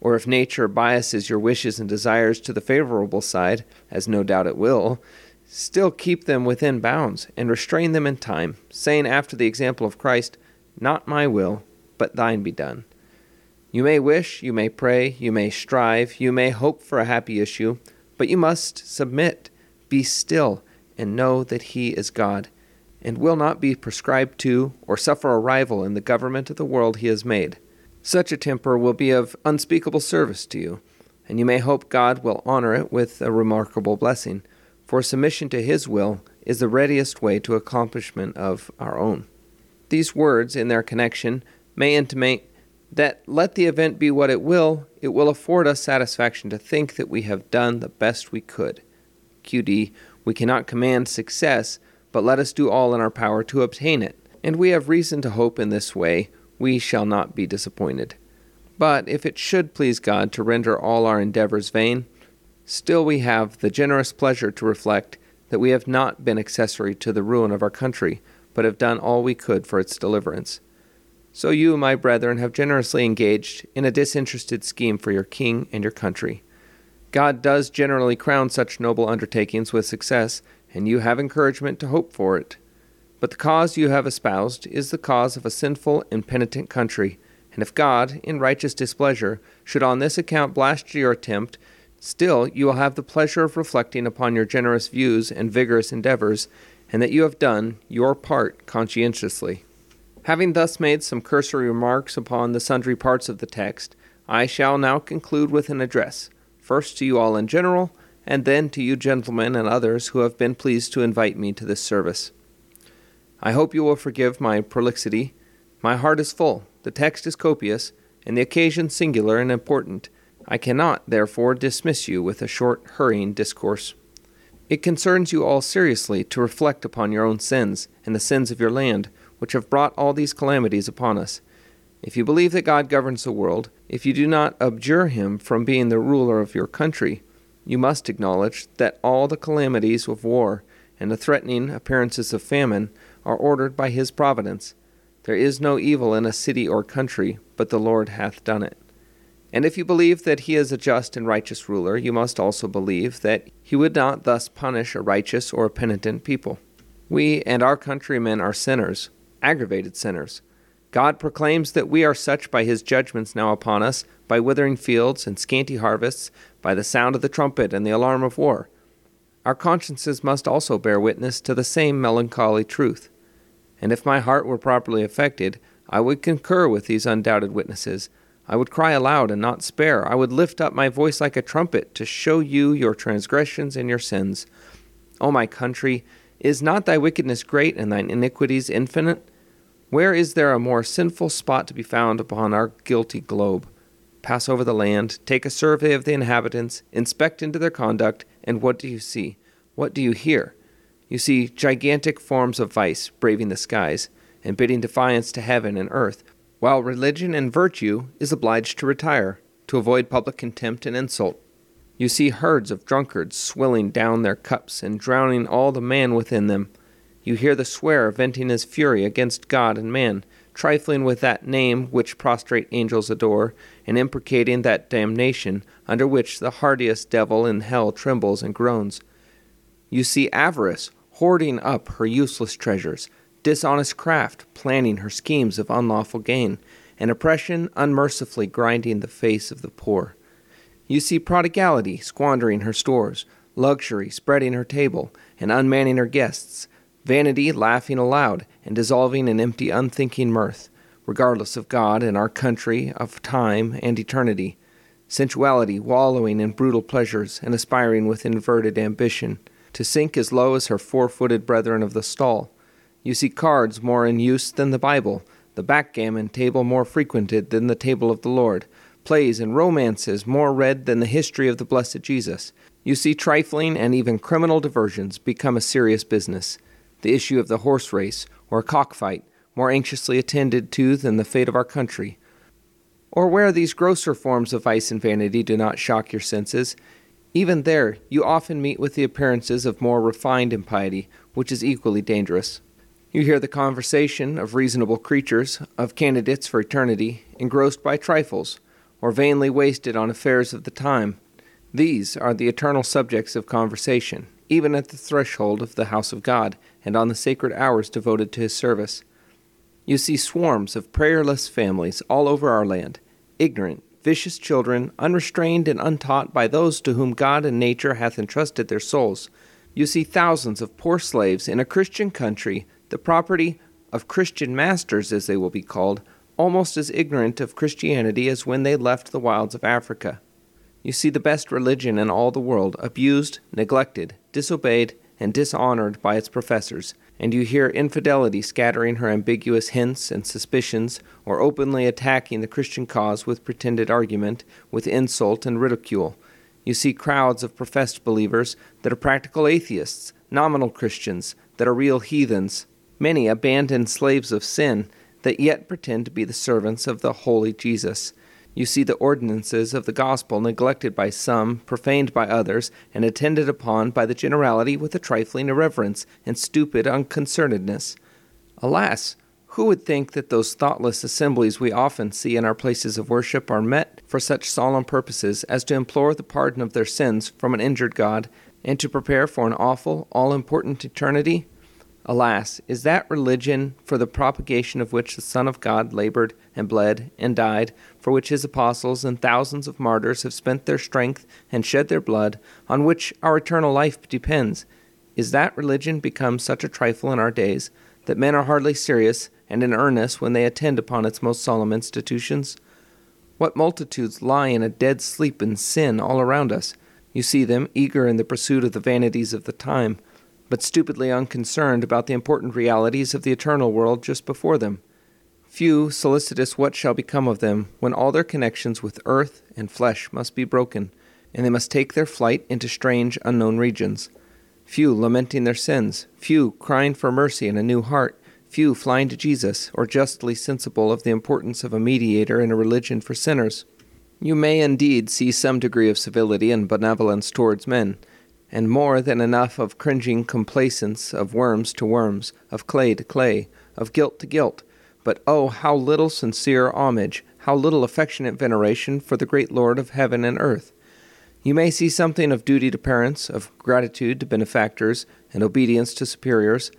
Or if nature biases your wishes and desires to the favorable side, as no doubt it will, still keep them within bounds and restrain them in time, saying after the example of Christ, Not my will, but thine be done. You may wish, you may pray, you may strive, you may hope for a happy issue, but you must submit, be still, and know that He is God, and will not be prescribed to or suffer a rival in the government of the world He has made. Such a temper will be of unspeakable service to you, and you may hope God will honor it with a remarkable blessing, for submission to His will is the readiest way to accomplishment of our own. These words, in their connection, may intimate that let the event be what it will, it will afford us satisfaction to think that we have done the best we could. QD, we cannot command success, but let us do all in our power to obtain it, and we have reason to hope in this way we shall not be disappointed. But if it should please God to render all our endeavors vain, still we have the generous pleasure to reflect that we have not been accessory to the ruin of our country, but have done all we could for its deliverance. So you, my brethren, have generously engaged in a disinterested scheme for your king and your country. God does generally crown such noble undertakings with success, and you have encouragement to hope for it. But the cause you have espoused is the cause of a sinful, and penitent country, and if God, in righteous displeasure, should on this account blast your attempt, still you will have the pleasure of reflecting upon your generous views and vigorous endeavors, and that you have done your part conscientiously. Having thus made some cursory remarks upon the sundry parts of the text, I shall now conclude with an address, first to you all in general, and then to you gentlemen and others who have been pleased to invite me to this service. I hope you will forgive my prolixity. My heart is full, the text is copious, and the occasion singular and important. I cannot, therefore, dismiss you with a short, hurrying discourse. It concerns you all seriously to reflect upon your own sins and the sins of your land, which have brought all these calamities upon us. If you believe that God governs the world, if you do not abjure him from being the ruler of your country, you must acknowledge that all the calamities of war and the threatening appearances of famine are ordered by his providence. There is no evil in a city or country, but the Lord hath done it. And if you believe that he is a just and righteous ruler, you must also believe that he would not thus punish a righteous or a penitent people. We and our countrymen are sinners, aggravated sinners. God proclaims that we are such by his judgments now upon us, by withering fields and scanty harvests, by the sound of the trumpet and the alarm of war. Our consciences must also bear witness to the same melancholy truth and if my heart were properly affected, I would concur with these undoubted witnesses. I would cry aloud and not spare. I would lift up my voice like a trumpet to show you your transgressions and your sins. O my country, is not thy wickedness great and thine iniquities infinite? Where is there a more sinful spot to be found upon our guilty globe? Pass over the land, take a survey of the inhabitants, inspect into their conduct, and what do you see? What do you hear? You see gigantic forms of vice braving the skies and bidding defiance to heaven and earth, while religion and virtue is obliged to retire to avoid public contempt and insult. You see herds of drunkards swilling down their cups and drowning all the man within them. You hear the swearer venting his fury against God and man, trifling with that name which prostrate angels adore, and imprecating that damnation under which the hardiest devil in hell trembles and groans. You see avarice hoarding up her useless treasures, dishonest craft planning her schemes of unlawful gain, and oppression unmercifully grinding the face of the poor. You see prodigality squandering her stores, luxury spreading her table and unmanning her guests, vanity laughing aloud and dissolving in empty, unthinking mirth, regardless of God and our country, of time and eternity, sensuality wallowing in brutal pleasures and aspiring with inverted ambition to sink as low as her four footed brethren of the stall. You see cards more in use than the Bible, the backgammon table more frequented than the table of the Lord, plays and romances more read than the history of the blessed Jesus. You see trifling and even criminal diversions become a serious business. The issue of the horse race or a cockfight more anxiously attended to than the fate of our country. Or where these grosser forms of vice and vanity do not shock your senses, even there you often meet with the appearances of more refined impiety, which is equally dangerous. You hear the conversation of reasonable creatures, of candidates for eternity, engrossed by trifles, or vainly wasted on affairs of the time. These are the eternal subjects of conversation, even at the threshold of the house of God, and on the sacred hours devoted to his service. You see swarms of prayerless families all over our land, ignorant, vicious children, unrestrained and untaught by those to whom God and nature hath entrusted their souls. You see thousands of poor slaves in a Christian country the property of Christian masters, as they will be called, almost as ignorant of Christianity as when they left the wilds of Africa. You see the best religion in all the world abused, neglected, disobeyed, and dishonored by its professors, and you hear infidelity scattering her ambiguous hints and suspicions, or openly attacking the Christian cause with pretended argument, with insult and ridicule. You see crowds of professed believers that are practical atheists, nominal Christians, that are real heathens, many abandoned slaves of sin that yet pretend to be the servants of the holy Jesus. You see the ordinances of the gospel neglected by some, profaned by others, and attended upon by the generality with a trifling irreverence and stupid unconcernedness. Alas! Who would think that those thoughtless assemblies we often see in our places of worship are met for such solemn purposes as to implore the pardon of their sins from an injured God, and to prepare for an awful, all important eternity? Alas, is that religion for the propagation of which the Son of God labored and bled and died, for which his apostles and thousands of martyrs have spent their strength and shed their blood, on which our eternal life depends? Is that religion become such a trifle in our days that men are hardly serious and in earnest when they attend upon its most solemn institutions? What multitudes lie in a dead sleep in sin all around us? You see them eager in the pursuit of the vanities of the time but stupidly unconcerned about the important realities of the eternal world just before them. Few solicitous what shall become of them when all their connections with earth and flesh must be broken, and they must take their flight into strange, unknown regions. Few lamenting their sins, few crying for mercy and a new heart, few flying to Jesus, or justly sensible of the importance of a mediator in a religion for sinners. You may indeed see some degree of civility and benevolence towards men and more than enough of cringing complacence, of worms to worms, of clay to clay, of guilt to guilt. But oh, how little sincere homage, how little affectionate veneration for the great Lord of heaven and earth. You may see something of duty to parents, of gratitude to benefactors, and obedience to superiors.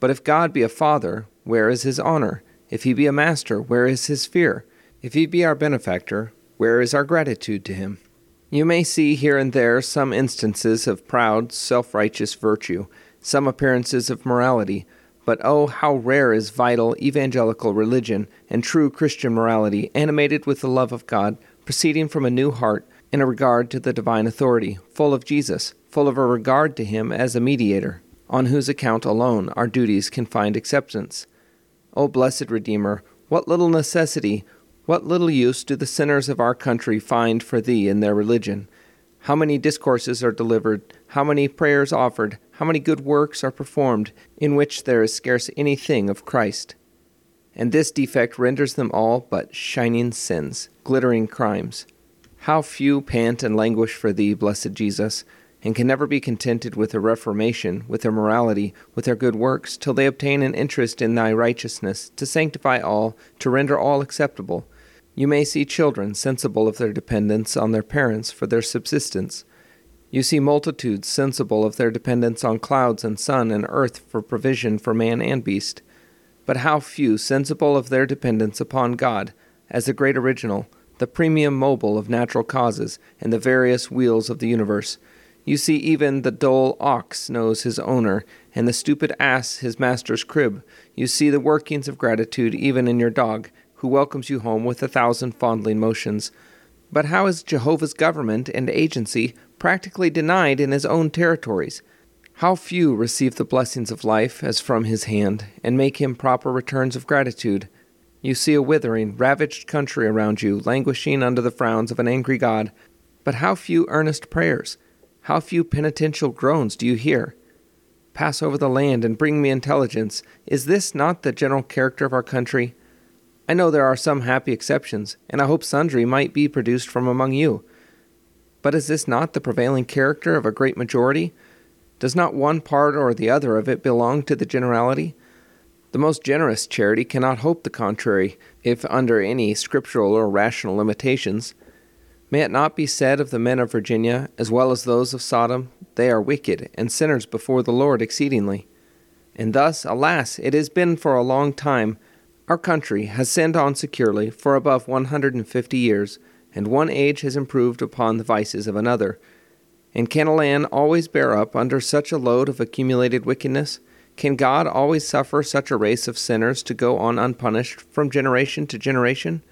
But if God be a father, where is his honor? If he be a master, where is his fear? If he be our benefactor, where is our gratitude to him? You may see here and there some instances of proud, self righteous virtue, some appearances of morality, but oh, how rare is vital evangelical religion and true Christian morality, animated with the love of God, proceeding from a new heart in a regard to the divine authority, full of Jesus, full of a regard to Him as a mediator, on whose account alone our duties can find acceptance. O oh, blessed Redeemer, what little necessity, what little use do the sinners of our country find for thee in their religion? How many discourses are delivered, how many prayers offered, how many good works are performed, in which there is scarce anything of Christ? And this defect renders them all but shining sins, glittering crimes. How few pant and languish for thee, blessed Jesus, and can never be contented with a reformation, with their morality, with their good works, till they obtain an interest in thy righteousness, to sanctify all, to render all acceptable you may see children sensible of their dependence on their parents for their subsistence. You see multitudes sensible of their dependence on clouds and sun and earth for provision for man and beast. But how few sensible of their dependence upon God as the great original, the primum mobile of natural causes and the various wheels of the universe. You see, even the dull ox knows his owner, and the stupid ass his master's crib. You see the workings of gratitude even in your dog, who welcomes you home with a thousand fondling motions. But how is Jehovah's government and agency practically denied in his own territories? How few receive the blessings of life as from his hand, and make him proper returns of gratitude. You see a withering, ravaged country around you, languishing under the frowns of an angry God. But how few earnest prayers, how few penitential groans do you hear? Pass over the land and bring me intelligence. Is this not the general character of our country? I know there are some happy exceptions, and I hope sundry might be produced from among you. But is this not the prevailing character of a great majority? Does not one part or the other of it belong to the generality? The most generous charity cannot hope the contrary, if under any scriptural or rational limitations. May it not be said of the men of Virginia, as well as those of Sodom, they are wicked and sinners before the Lord exceedingly. And thus, alas, it has been for a long time. Our country has sinned on securely for above 150 years, and one age has improved upon the vices of another and can a land always bear up under such a load of accumulated wickedness? Can God always suffer such a race of sinners to go on unpunished from generation to generation?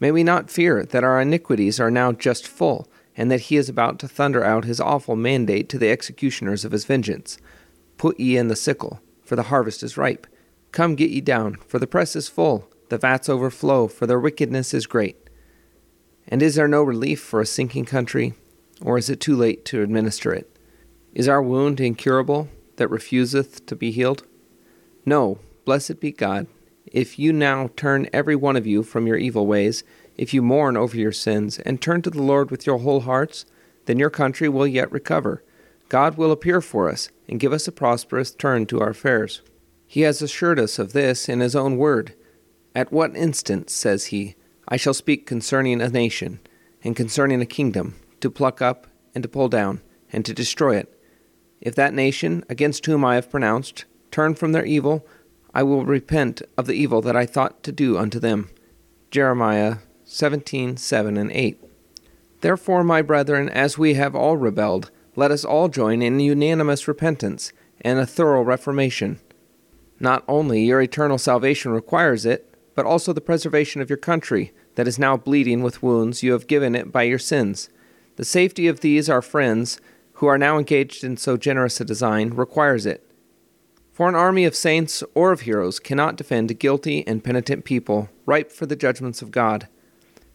May we not fear that our iniquities are now just full, and that he is about to thunder out his awful mandate to the executioners of his vengeance Put ye in the sickle, for the harvest is ripe. Come get ye down, for the press is full, the vats overflow, for their wickedness is great. And is there no relief for a sinking country? or is it too late to administer it? Is our wound incurable that refuseth to be healed? No, blessed be God. If you now turn every one of you from your evil ways, if you mourn over your sins, and turn to the Lord with your whole hearts, then your country will yet recover. God will appear for us, and give us a prosperous turn to our affairs. He has assured us of this in his own word. At what instant, says he, I shall speak concerning a nation, and concerning a kingdom, to pluck up and to pull down, and to destroy it. If that nation, against whom I have pronounced, turn from their evil, I will repent of the evil that I thought to do unto them. Jeremiah 17 7 and 8. Therefore, my brethren, as we have all rebelled, let us all join in unanimous repentance and a thorough reformation. Not only your eternal salvation requires it, but also the preservation of your country, that is now bleeding with wounds you have given it by your sins. The safety of these our friends, who are now engaged in so generous a design, requires it. For an army of saints or of heroes cannot defend a guilty and penitent people, ripe for the judgments of God.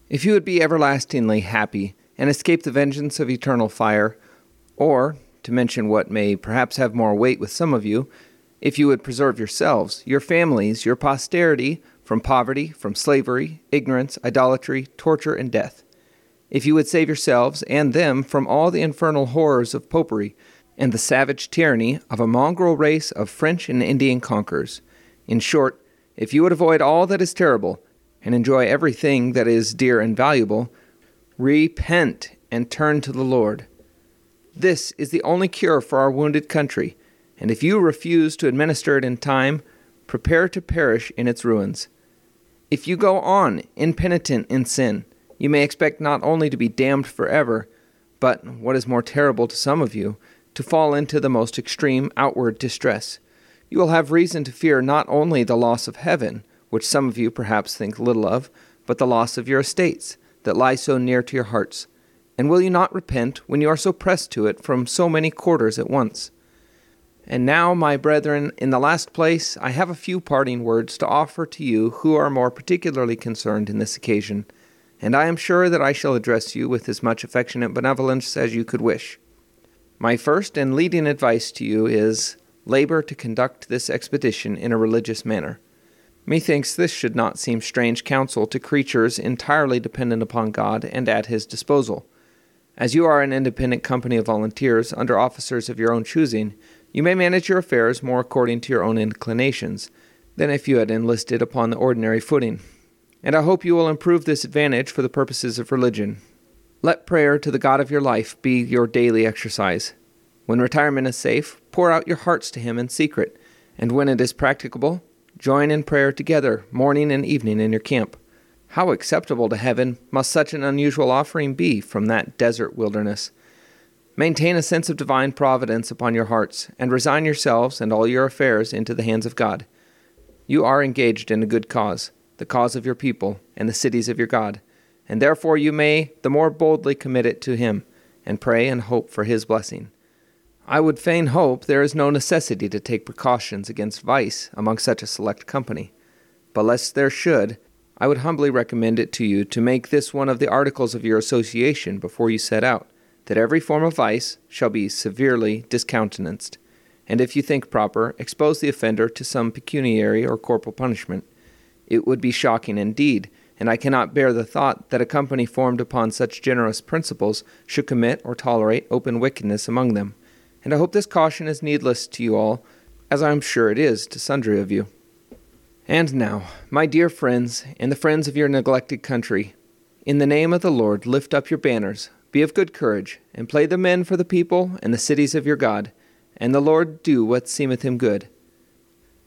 If you would be everlastingly happy and escape the vengeance of eternal fire, or, to mention what may perhaps have more weight with some of you, if you would preserve yourselves, your families, your posterity, from poverty, from slavery, ignorance, idolatry, torture, and death if you would save yourselves and them from all the infernal horrors of popery and the savage tyranny of a mongrel race of French and Indian conquerors. In short, if you would avoid all that is terrible and enjoy everything that is dear and valuable, repent and turn to the Lord. This is the only cure for our wounded country, and if you refuse to administer it in time, prepare to perish in its ruins. If you go on impenitent in sin, you may expect not only to be damned forever, but, what is more terrible to some of you, to fall into the most extreme outward distress. You will have reason to fear not only the loss of heaven, which some of you perhaps think little of, but the loss of your estates, that lie so near to your hearts. And will you not repent when you are so pressed to it from so many quarters at once? And now, my brethren, in the last place, I have a few parting words to offer to you who are more particularly concerned in this occasion and I am sure that I shall address you with as much affectionate benevolence as you could wish. My first and leading advice to you is labor to conduct this expedition in a religious manner. Methinks this should not seem strange counsel to creatures entirely dependent upon God and at His disposal. As you are an independent company of volunteers under officers of your own choosing, you may manage your affairs more according to your own inclinations than if you had enlisted upon the ordinary footing and I hope you will improve this advantage for the purposes of religion. Let prayer to the God of your life be your daily exercise. When retirement is safe, pour out your hearts to Him in secret, and when it is practicable, join in prayer together morning and evening in your camp. How acceptable to heaven must such an unusual offering be from that desert wilderness! Maintain a sense of divine providence upon your hearts, and resign yourselves and all your affairs into the hands of God. You are engaged in a good cause the cause of your people, and the cities of your God, and therefore you may the more boldly commit it to Him, and pray and hope for His blessing. I would fain hope there is no necessity to take precautions against vice among such a select company. But lest there should, I would humbly recommend it to you to make this one of the articles of your association before you set out, that every form of vice shall be severely discountenanced, and if you think proper, expose the offender to some pecuniary or corporal punishment. It would be shocking indeed, and I cannot bear the thought that a company formed upon such generous principles should commit or tolerate open wickedness among them. And I hope this caution is needless to you all, as I am sure it is to sundry of you. And now, my dear friends, and the friends of your neglected country, in the name of the Lord, lift up your banners, be of good courage, and play the men for the people and the cities of your God, and the Lord do what seemeth him good.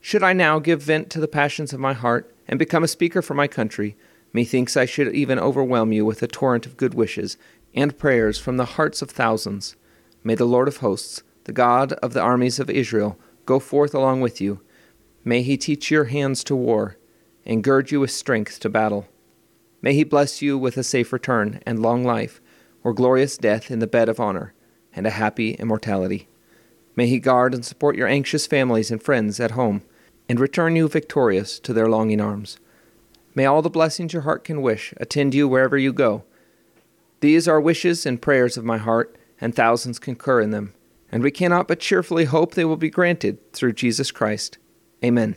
Should I now give vent to the passions of my heart, and become a speaker for my country, methinks I should even overwhelm you with a torrent of good wishes and prayers from the hearts of thousands. May the Lord of hosts, the God of the armies of Israel, go forth along with you May he teach your hands to war, and gird you with strength to battle. May he bless you with a safe return and long life, or glorious death in the bed of honor, and a happy immortality. May he guard and support your anxious families and friends at home, and return you victorious to their longing arms. May all the blessings your heart can wish attend you wherever you go. These are wishes and prayers of my heart, and thousands concur in them, and we cannot but cheerfully hope they will be granted through Jesus Christ. Amen.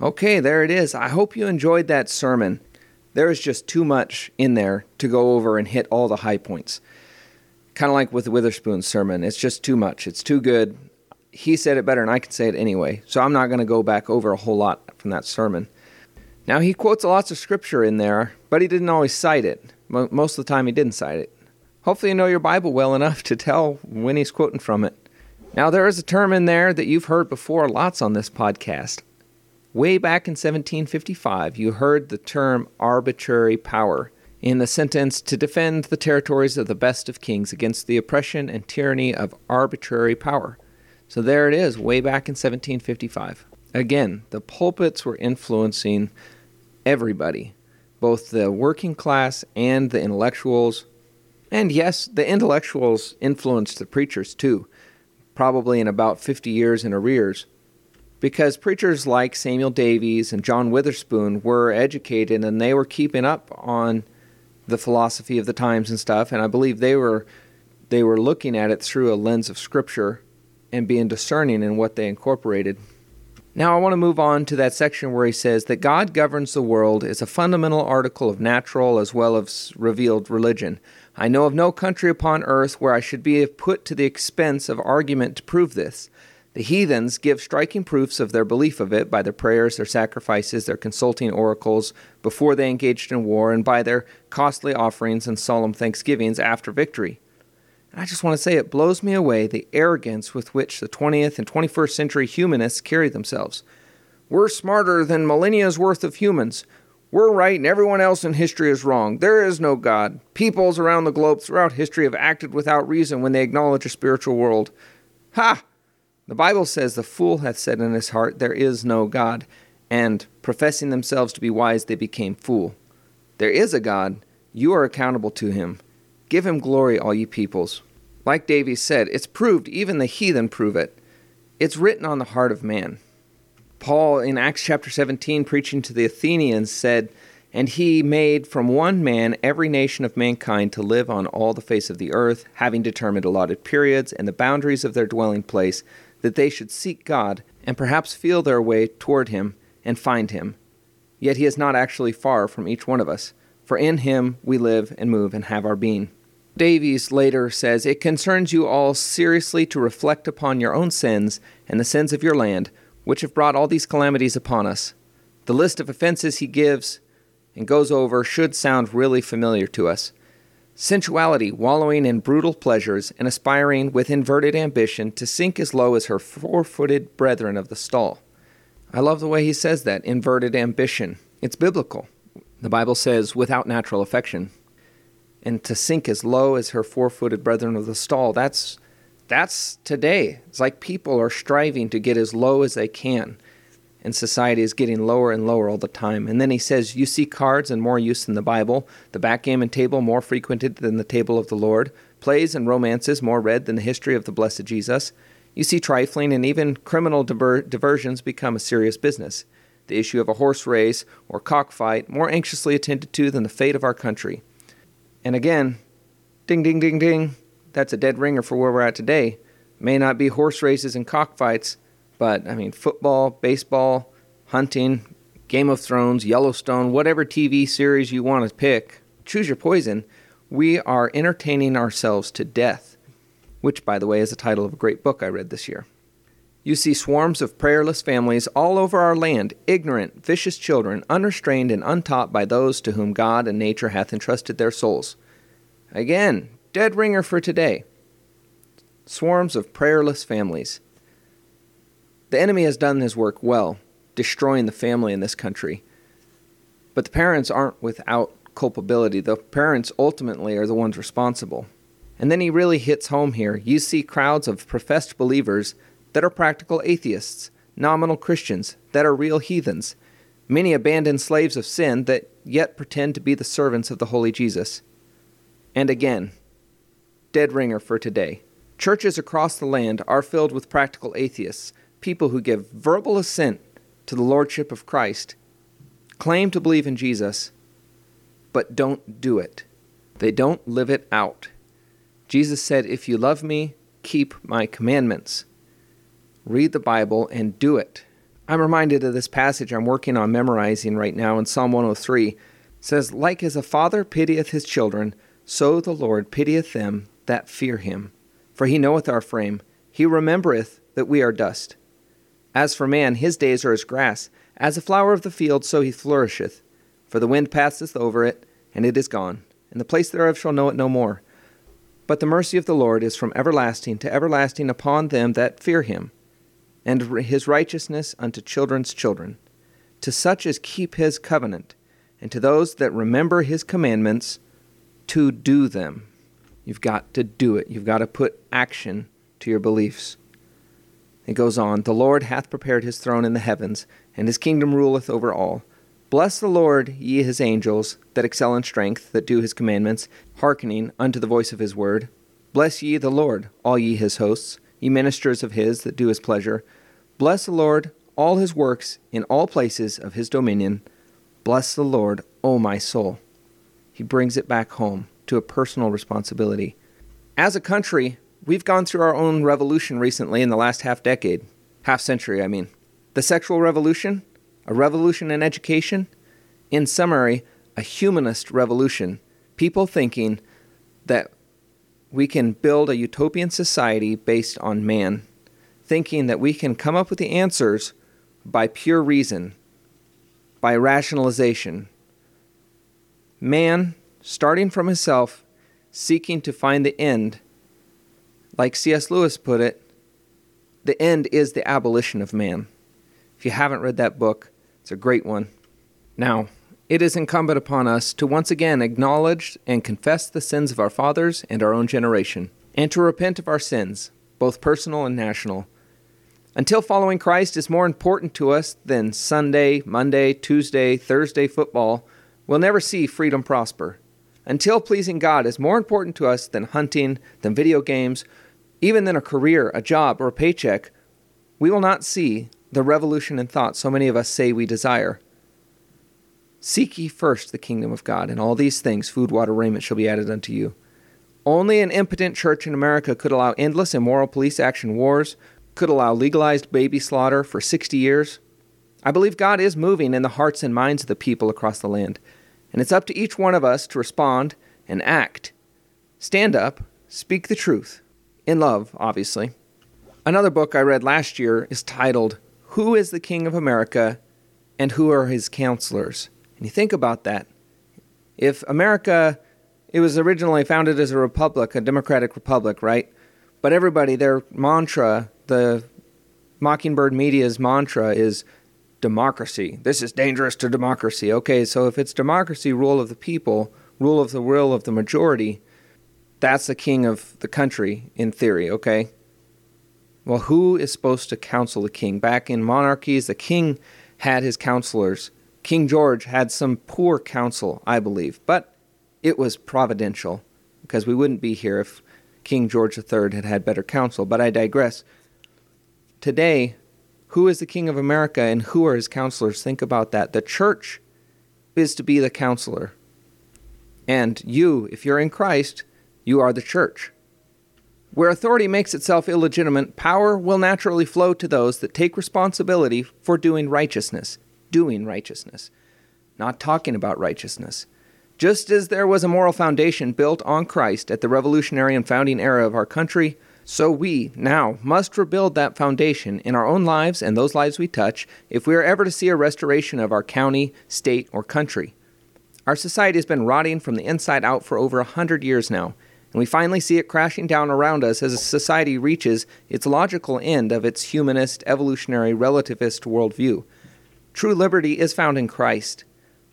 Okay, there it is. I hope you enjoyed that sermon. There is just too much in there to go over and hit all the high points. Kind of like with Witherspoon's sermon. It's just too much. It's too good. He said it better, and I can say it anyway. So I'm not going to go back over a whole lot from that sermon. Now, he quotes lots of scripture in there, but he didn't always cite it. Most of the time, he didn't cite it. Hopefully, you know your Bible well enough to tell when he's quoting from it. Now, there is a term in there that you've heard before lots on this podcast. Way back in 1755, you heard the term arbitrary power in the sentence to defend the territories of the best of kings against the oppression and tyranny of arbitrary power. So there it is, way back in 1755. Again, the pulpits were influencing everybody, both the working class and the intellectuals. And yes, the intellectuals influenced the preachers too probably in about 50 years in arrears. Because preachers like Samuel Davies and John Witherspoon were educated and they were keeping up on the philosophy of the times and stuff, and I believe they were they were looking at it through a lens of scripture and being discerning in what they incorporated. Now I want to move on to that section where he says that God governs the world is a fundamental article of natural as well as revealed religion. I know of no country upon earth where I should be put to the expense of argument to prove this. The heathens give striking proofs of their belief of it by their prayers, their sacrifices, their consulting oracles before they engaged in war, and by their costly offerings and solemn thanksgivings after victory. And I just want to say it blows me away the arrogance with which the 20th and 21st century humanists carry themselves. We're smarter than millennia's worth of humans. We're right and everyone else in history is wrong. There is no God. Peoples around the globe throughout history have acted without reason when they acknowledge a spiritual world. Ha! The Bible says the fool hath said in his heart, There is no God. And professing themselves to be wise, they became fool. There is a God. You are accountable to him. Give him glory, all ye peoples. Like Davies said, it's proved, even the heathen prove it. It's written on the heart of man. Paul in Acts chapter 17, preaching to the Athenians, said, And he made from one man every nation of mankind to live on all the face of the earth, having determined allotted periods and the boundaries of their dwelling place, that they should seek God, and perhaps feel their way toward him, and find him. Yet he is not actually far from each one of us, for in him we live and move and have our being. Davies later says, It concerns you all seriously to reflect upon your own sins and the sins of your land which have brought all these calamities upon us. The list of offenses he gives and goes over should sound really familiar to us. Sensuality, wallowing in brutal pleasures, and aspiring with inverted ambition to sink as low as her four footed brethren of the stall. I love the way he says that inverted ambition. It's biblical. The Bible says, without natural affection. And to sink as low as her four footed brethren of the stall, that's that's today. It's like people are striving to get as low as they can, and society is getting lower and lower all the time. And then he says, You see cards and more use than the Bible, the backgammon table more frequented than the table of the Lord, plays and romances more read than the history of the blessed Jesus. You see trifling and even criminal diver- diversions become a serious business. The issue of a horse race or cockfight more anxiously attended to than the fate of our country. And again, ding, ding, ding, ding, that's a dead ringer for where we're at today. May not be horse races and cockfights, but I mean, football, baseball, hunting, Game of Thrones, Yellowstone, whatever TV series you want to pick, choose your poison. We are entertaining ourselves to death, which, by the way, is the title of a great book I read this year. You see swarms of prayerless families all over our land, ignorant, vicious children, unrestrained and untaught by those to whom God and nature hath entrusted their souls. Again, dead ringer for today. Swarms of prayerless families. The enemy has done his work well, destroying the family in this country. But the parents aren't without culpability. The parents ultimately are the ones responsible. And then he really hits home here. You see crowds of professed believers that are practical atheists, nominal Christians that are real heathens, many abandoned slaves of sin that yet pretend to be the servants of the Holy Jesus. And again, dead ringer for today. Churches across the land are filled with practical atheists, people who give verbal assent to the Lordship of Christ, claim to believe in Jesus, but don't do it. They don't live it out. Jesus said, If you love me, keep my commandments. Read the Bible and do it. I'm reminded of this passage I'm working on memorizing right now in Psalm 103. It says, Like as a father pitieth his children, so the Lord pitieth them that fear him. For he knoweth our frame, he remembereth that we are dust. As for man, his days are as grass, as a flower of the field, so he flourisheth. For the wind passeth over it, and it is gone, and the place thereof shall know it no more. But the mercy of the Lord is from everlasting to everlasting upon them that fear him, and his righteousness unto children's children, to such as keep his covenant, and to those that remember his commandments to do them. You've got to do it. You've got to put action to your beliefs. It goes on The Lord hath prepared his throne in the heavens, and his kingdom ruleth over all. Bless the Lord, ye his angels, that excel in strength, that do his commandments, hearkening unto the voice of his word. Bless ye the Lord, all ye his hosts, ye ministers of his that do his pleasure. Bless the Lord, all his works, in all places of his dominion. Bless the Lord, O my soul. He brings it back home to a personal responsibility. As a country, We've gone through our own revolution recently in the last half decade, half century, I mean. The sexual revolution, a revolution in education, in summary, a humanist revolution. People thinking that we can build a utopian society based on man, thinking that we can come up with the answers by pure reason, by rationalization. Man, starting from himself, seeking to find the end like C.S. Lewis put it, the end is the abolition of man. If you haven't read that book, it's a great one. Now, it is incumbent upon us to once again acknowledge and confess the sins of our fathers and our own generation, and to repent of our sins, both personal and national. Until following Christ is more important to us than Sunday, Monday, Tuesday, Thursday football, we'll never see freedom prosper. Until pleasing God is more important to us than hunting, than video games, even than a career, a job, or a paycheck, we will not see the revolution in thought so many of us say we desire. Seek ye first the kingdom of God, and all these things, food, water, raiment, shall be added unto you. Only an impotent church in America could allow endless immoral police action wars, could allow legalized baby slaughter for 60 years. I believe God is moving in the hearts and minds of the people across the land, and it's up to each one of us to respond and act. Stand up, speak the truth, in love, obviously. Another book I read last year is titled Who is the King of America and Who Are His Counselors? And you think about that. If America, it was originally founded as a republic, a democratic republic, right? But everybody, their mantra, the Mockingbird Media's mantra is democracy. This is dangerous to democracy. Okay, so if it's democracy, rule of the people, rule of the will of the majority, that's the king of the country in theory, okay? Well, who is supposed to counsel the king? Back in monarchies, the king had his counselors. King George had some poor counsel, I believe, but it was providential because we wouldn't be here if King George III had had better counsel, but I digress. Today, who is the King of America and who are his counselors? Think about that. The church is to be the counselor. And you, if you're in Christ, you are the church. Where authority makes itself illegitimate, power will naturally flow to those that take responsibility for doing righteousness. Doing righteousness. Not talking about righteousness. Just as there was a moral foundation built on Christ at the revolutionary and founding era of our country, so we now must rebuild that foundation in our own lives and those lives we touch if we are ever to see a restoration of our county, state, or country. Our society has been rotting from the inside out for over a hundred years now, and we finally see it crashing down around us as society reaches its logical end of its humanist, evolutionary, relativist worldview. True liberty is found in Christ.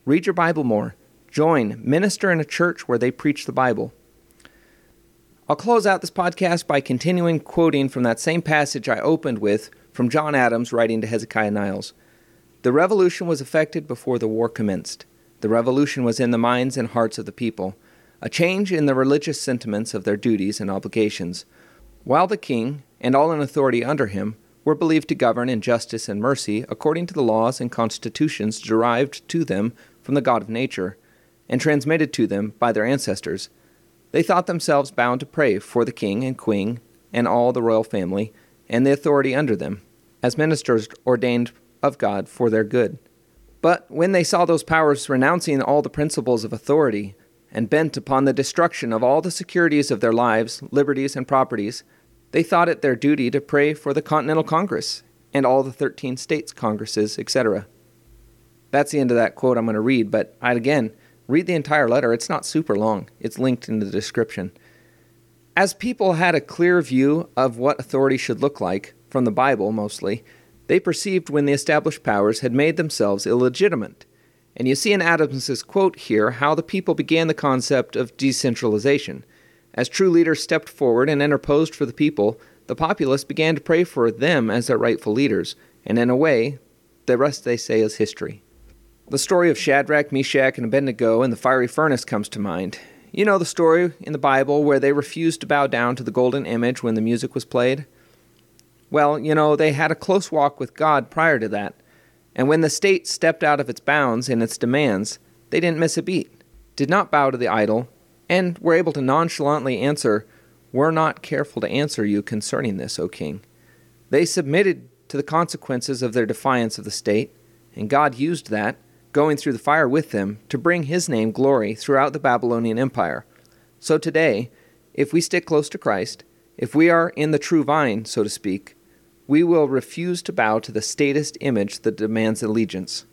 Read your Bible more. Join, minister in a church where they preach the Bible. I'll close out this podcast by continuing quoting from that same passage I opened with from John Adams writing to Hezekiah Niles. The revolution was effected before the war commenced. The revolution was in the minds and hearts of the people, a change in the religious sentiments of their duties and obligations. While the king, and all in authority under him, were believed to govern in justice and mercy according to the laws and constitutions derived to them from the God of nature, and transmitted to them by their ancestors, they thought themselves bound to pray for the king and queen and all the royal family and the authority under them, as ministers ordained of God for their good. But when they saw those powers renouncing all the principles of authority and bent upon the destruction of all the securities of their lives, liberties, and properties, they thought it their duty to pray for the Continental Congress and all the 13 states congresses, etc. That's the end of that quote I'm going to read, but I'd again Read the entire letter. It's not super long, it's linked in the description. As people had a clear view of what authority should look like, from the Bible mostly, they perceived when the established powers had made themselves illegitimate. And you see in Adams's quote here how the people began the concept of decentralization. As true leaders stepped forward and interposed for the people, the populace began to pray for them as their rightful leaders, and in a way, the rest they say is history. The story of Shadrach, Meshach, and Abednego in the fiery furnace comes to mind. You know the story in the Bible where they refused to bow down to the golden image when the music was played? Well, you know, they had a close walk with God prior to that, and when the state stepped out of its bounds in its demands, they didn't miss a beat, did not bow to the idol, and were able to nonchalantly answer, We're not careful to answer you concerning this, O king. They submitted to the consequences of their defiance of the state, and God used that going through the fire with them to bring his name glory throughout the Babylonian Empire. So today, if we stick close to Christ, if we are in the true vine, so to speak, we will refuse to bow to the statist image that demands allegiance.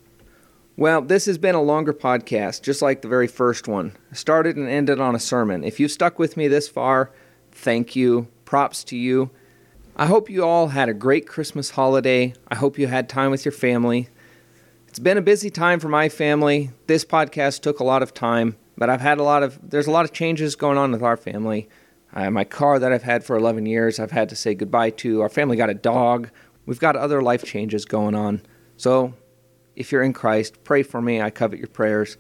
Well, this has been a longer podcast, just like the very first one. I started and ended on a sermon. If you've stuck with me this far, thank you. Props to you. I hope you all had a great Christmas holiday. I hope you had time with your family. It's been a busy time for my family. This podcast took a lot of time, but I've had a lot of there's a lot of changes going on with our family. Uh, my car that I've had for 11 years, I've had to say goodbye to. Our family got a dog. We've got other life changes going on. So, if you're in Christ, pray for me. I covet your prayers.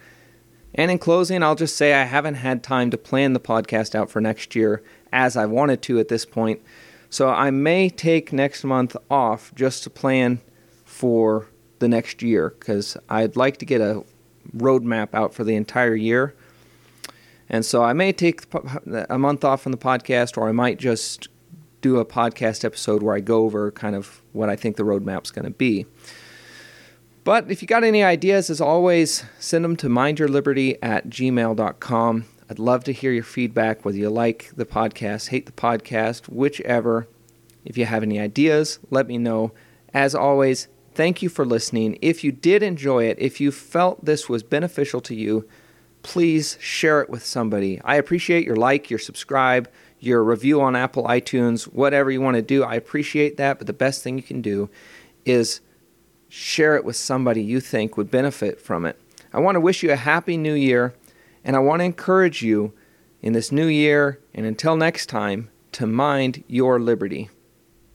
And in closing, I'll just say I haven't had time to plan the podcast out for next year as I wanted to at this point. So I may take next month off just to plan for the next year because I'd like to get a roadmap out for the entire year. And so I may take a month off from the podcast, or I might just do a podcast episode where I go over kind of what I think the roadmap's going to be. But if you got any ideas, as always, send them to mindyourliberty at gmail.com. I'd love to hear your feedback, whether you like the podcast, hate the podcast, whichever. If you have any ideas, let me know. As always, Thank you for listening. If you did enjoy it, if you felt this was beneficial to you, please share it with somebody. I appreciate your like, your subscribe, your review on Apple iTunes, whatever you want to do. I appreciate that, but the best thing you can do is share it with somebody you think would benefit from it. I want to wish you a happy new year, and I want to encourage you in this new year and until next time to mind your liberty.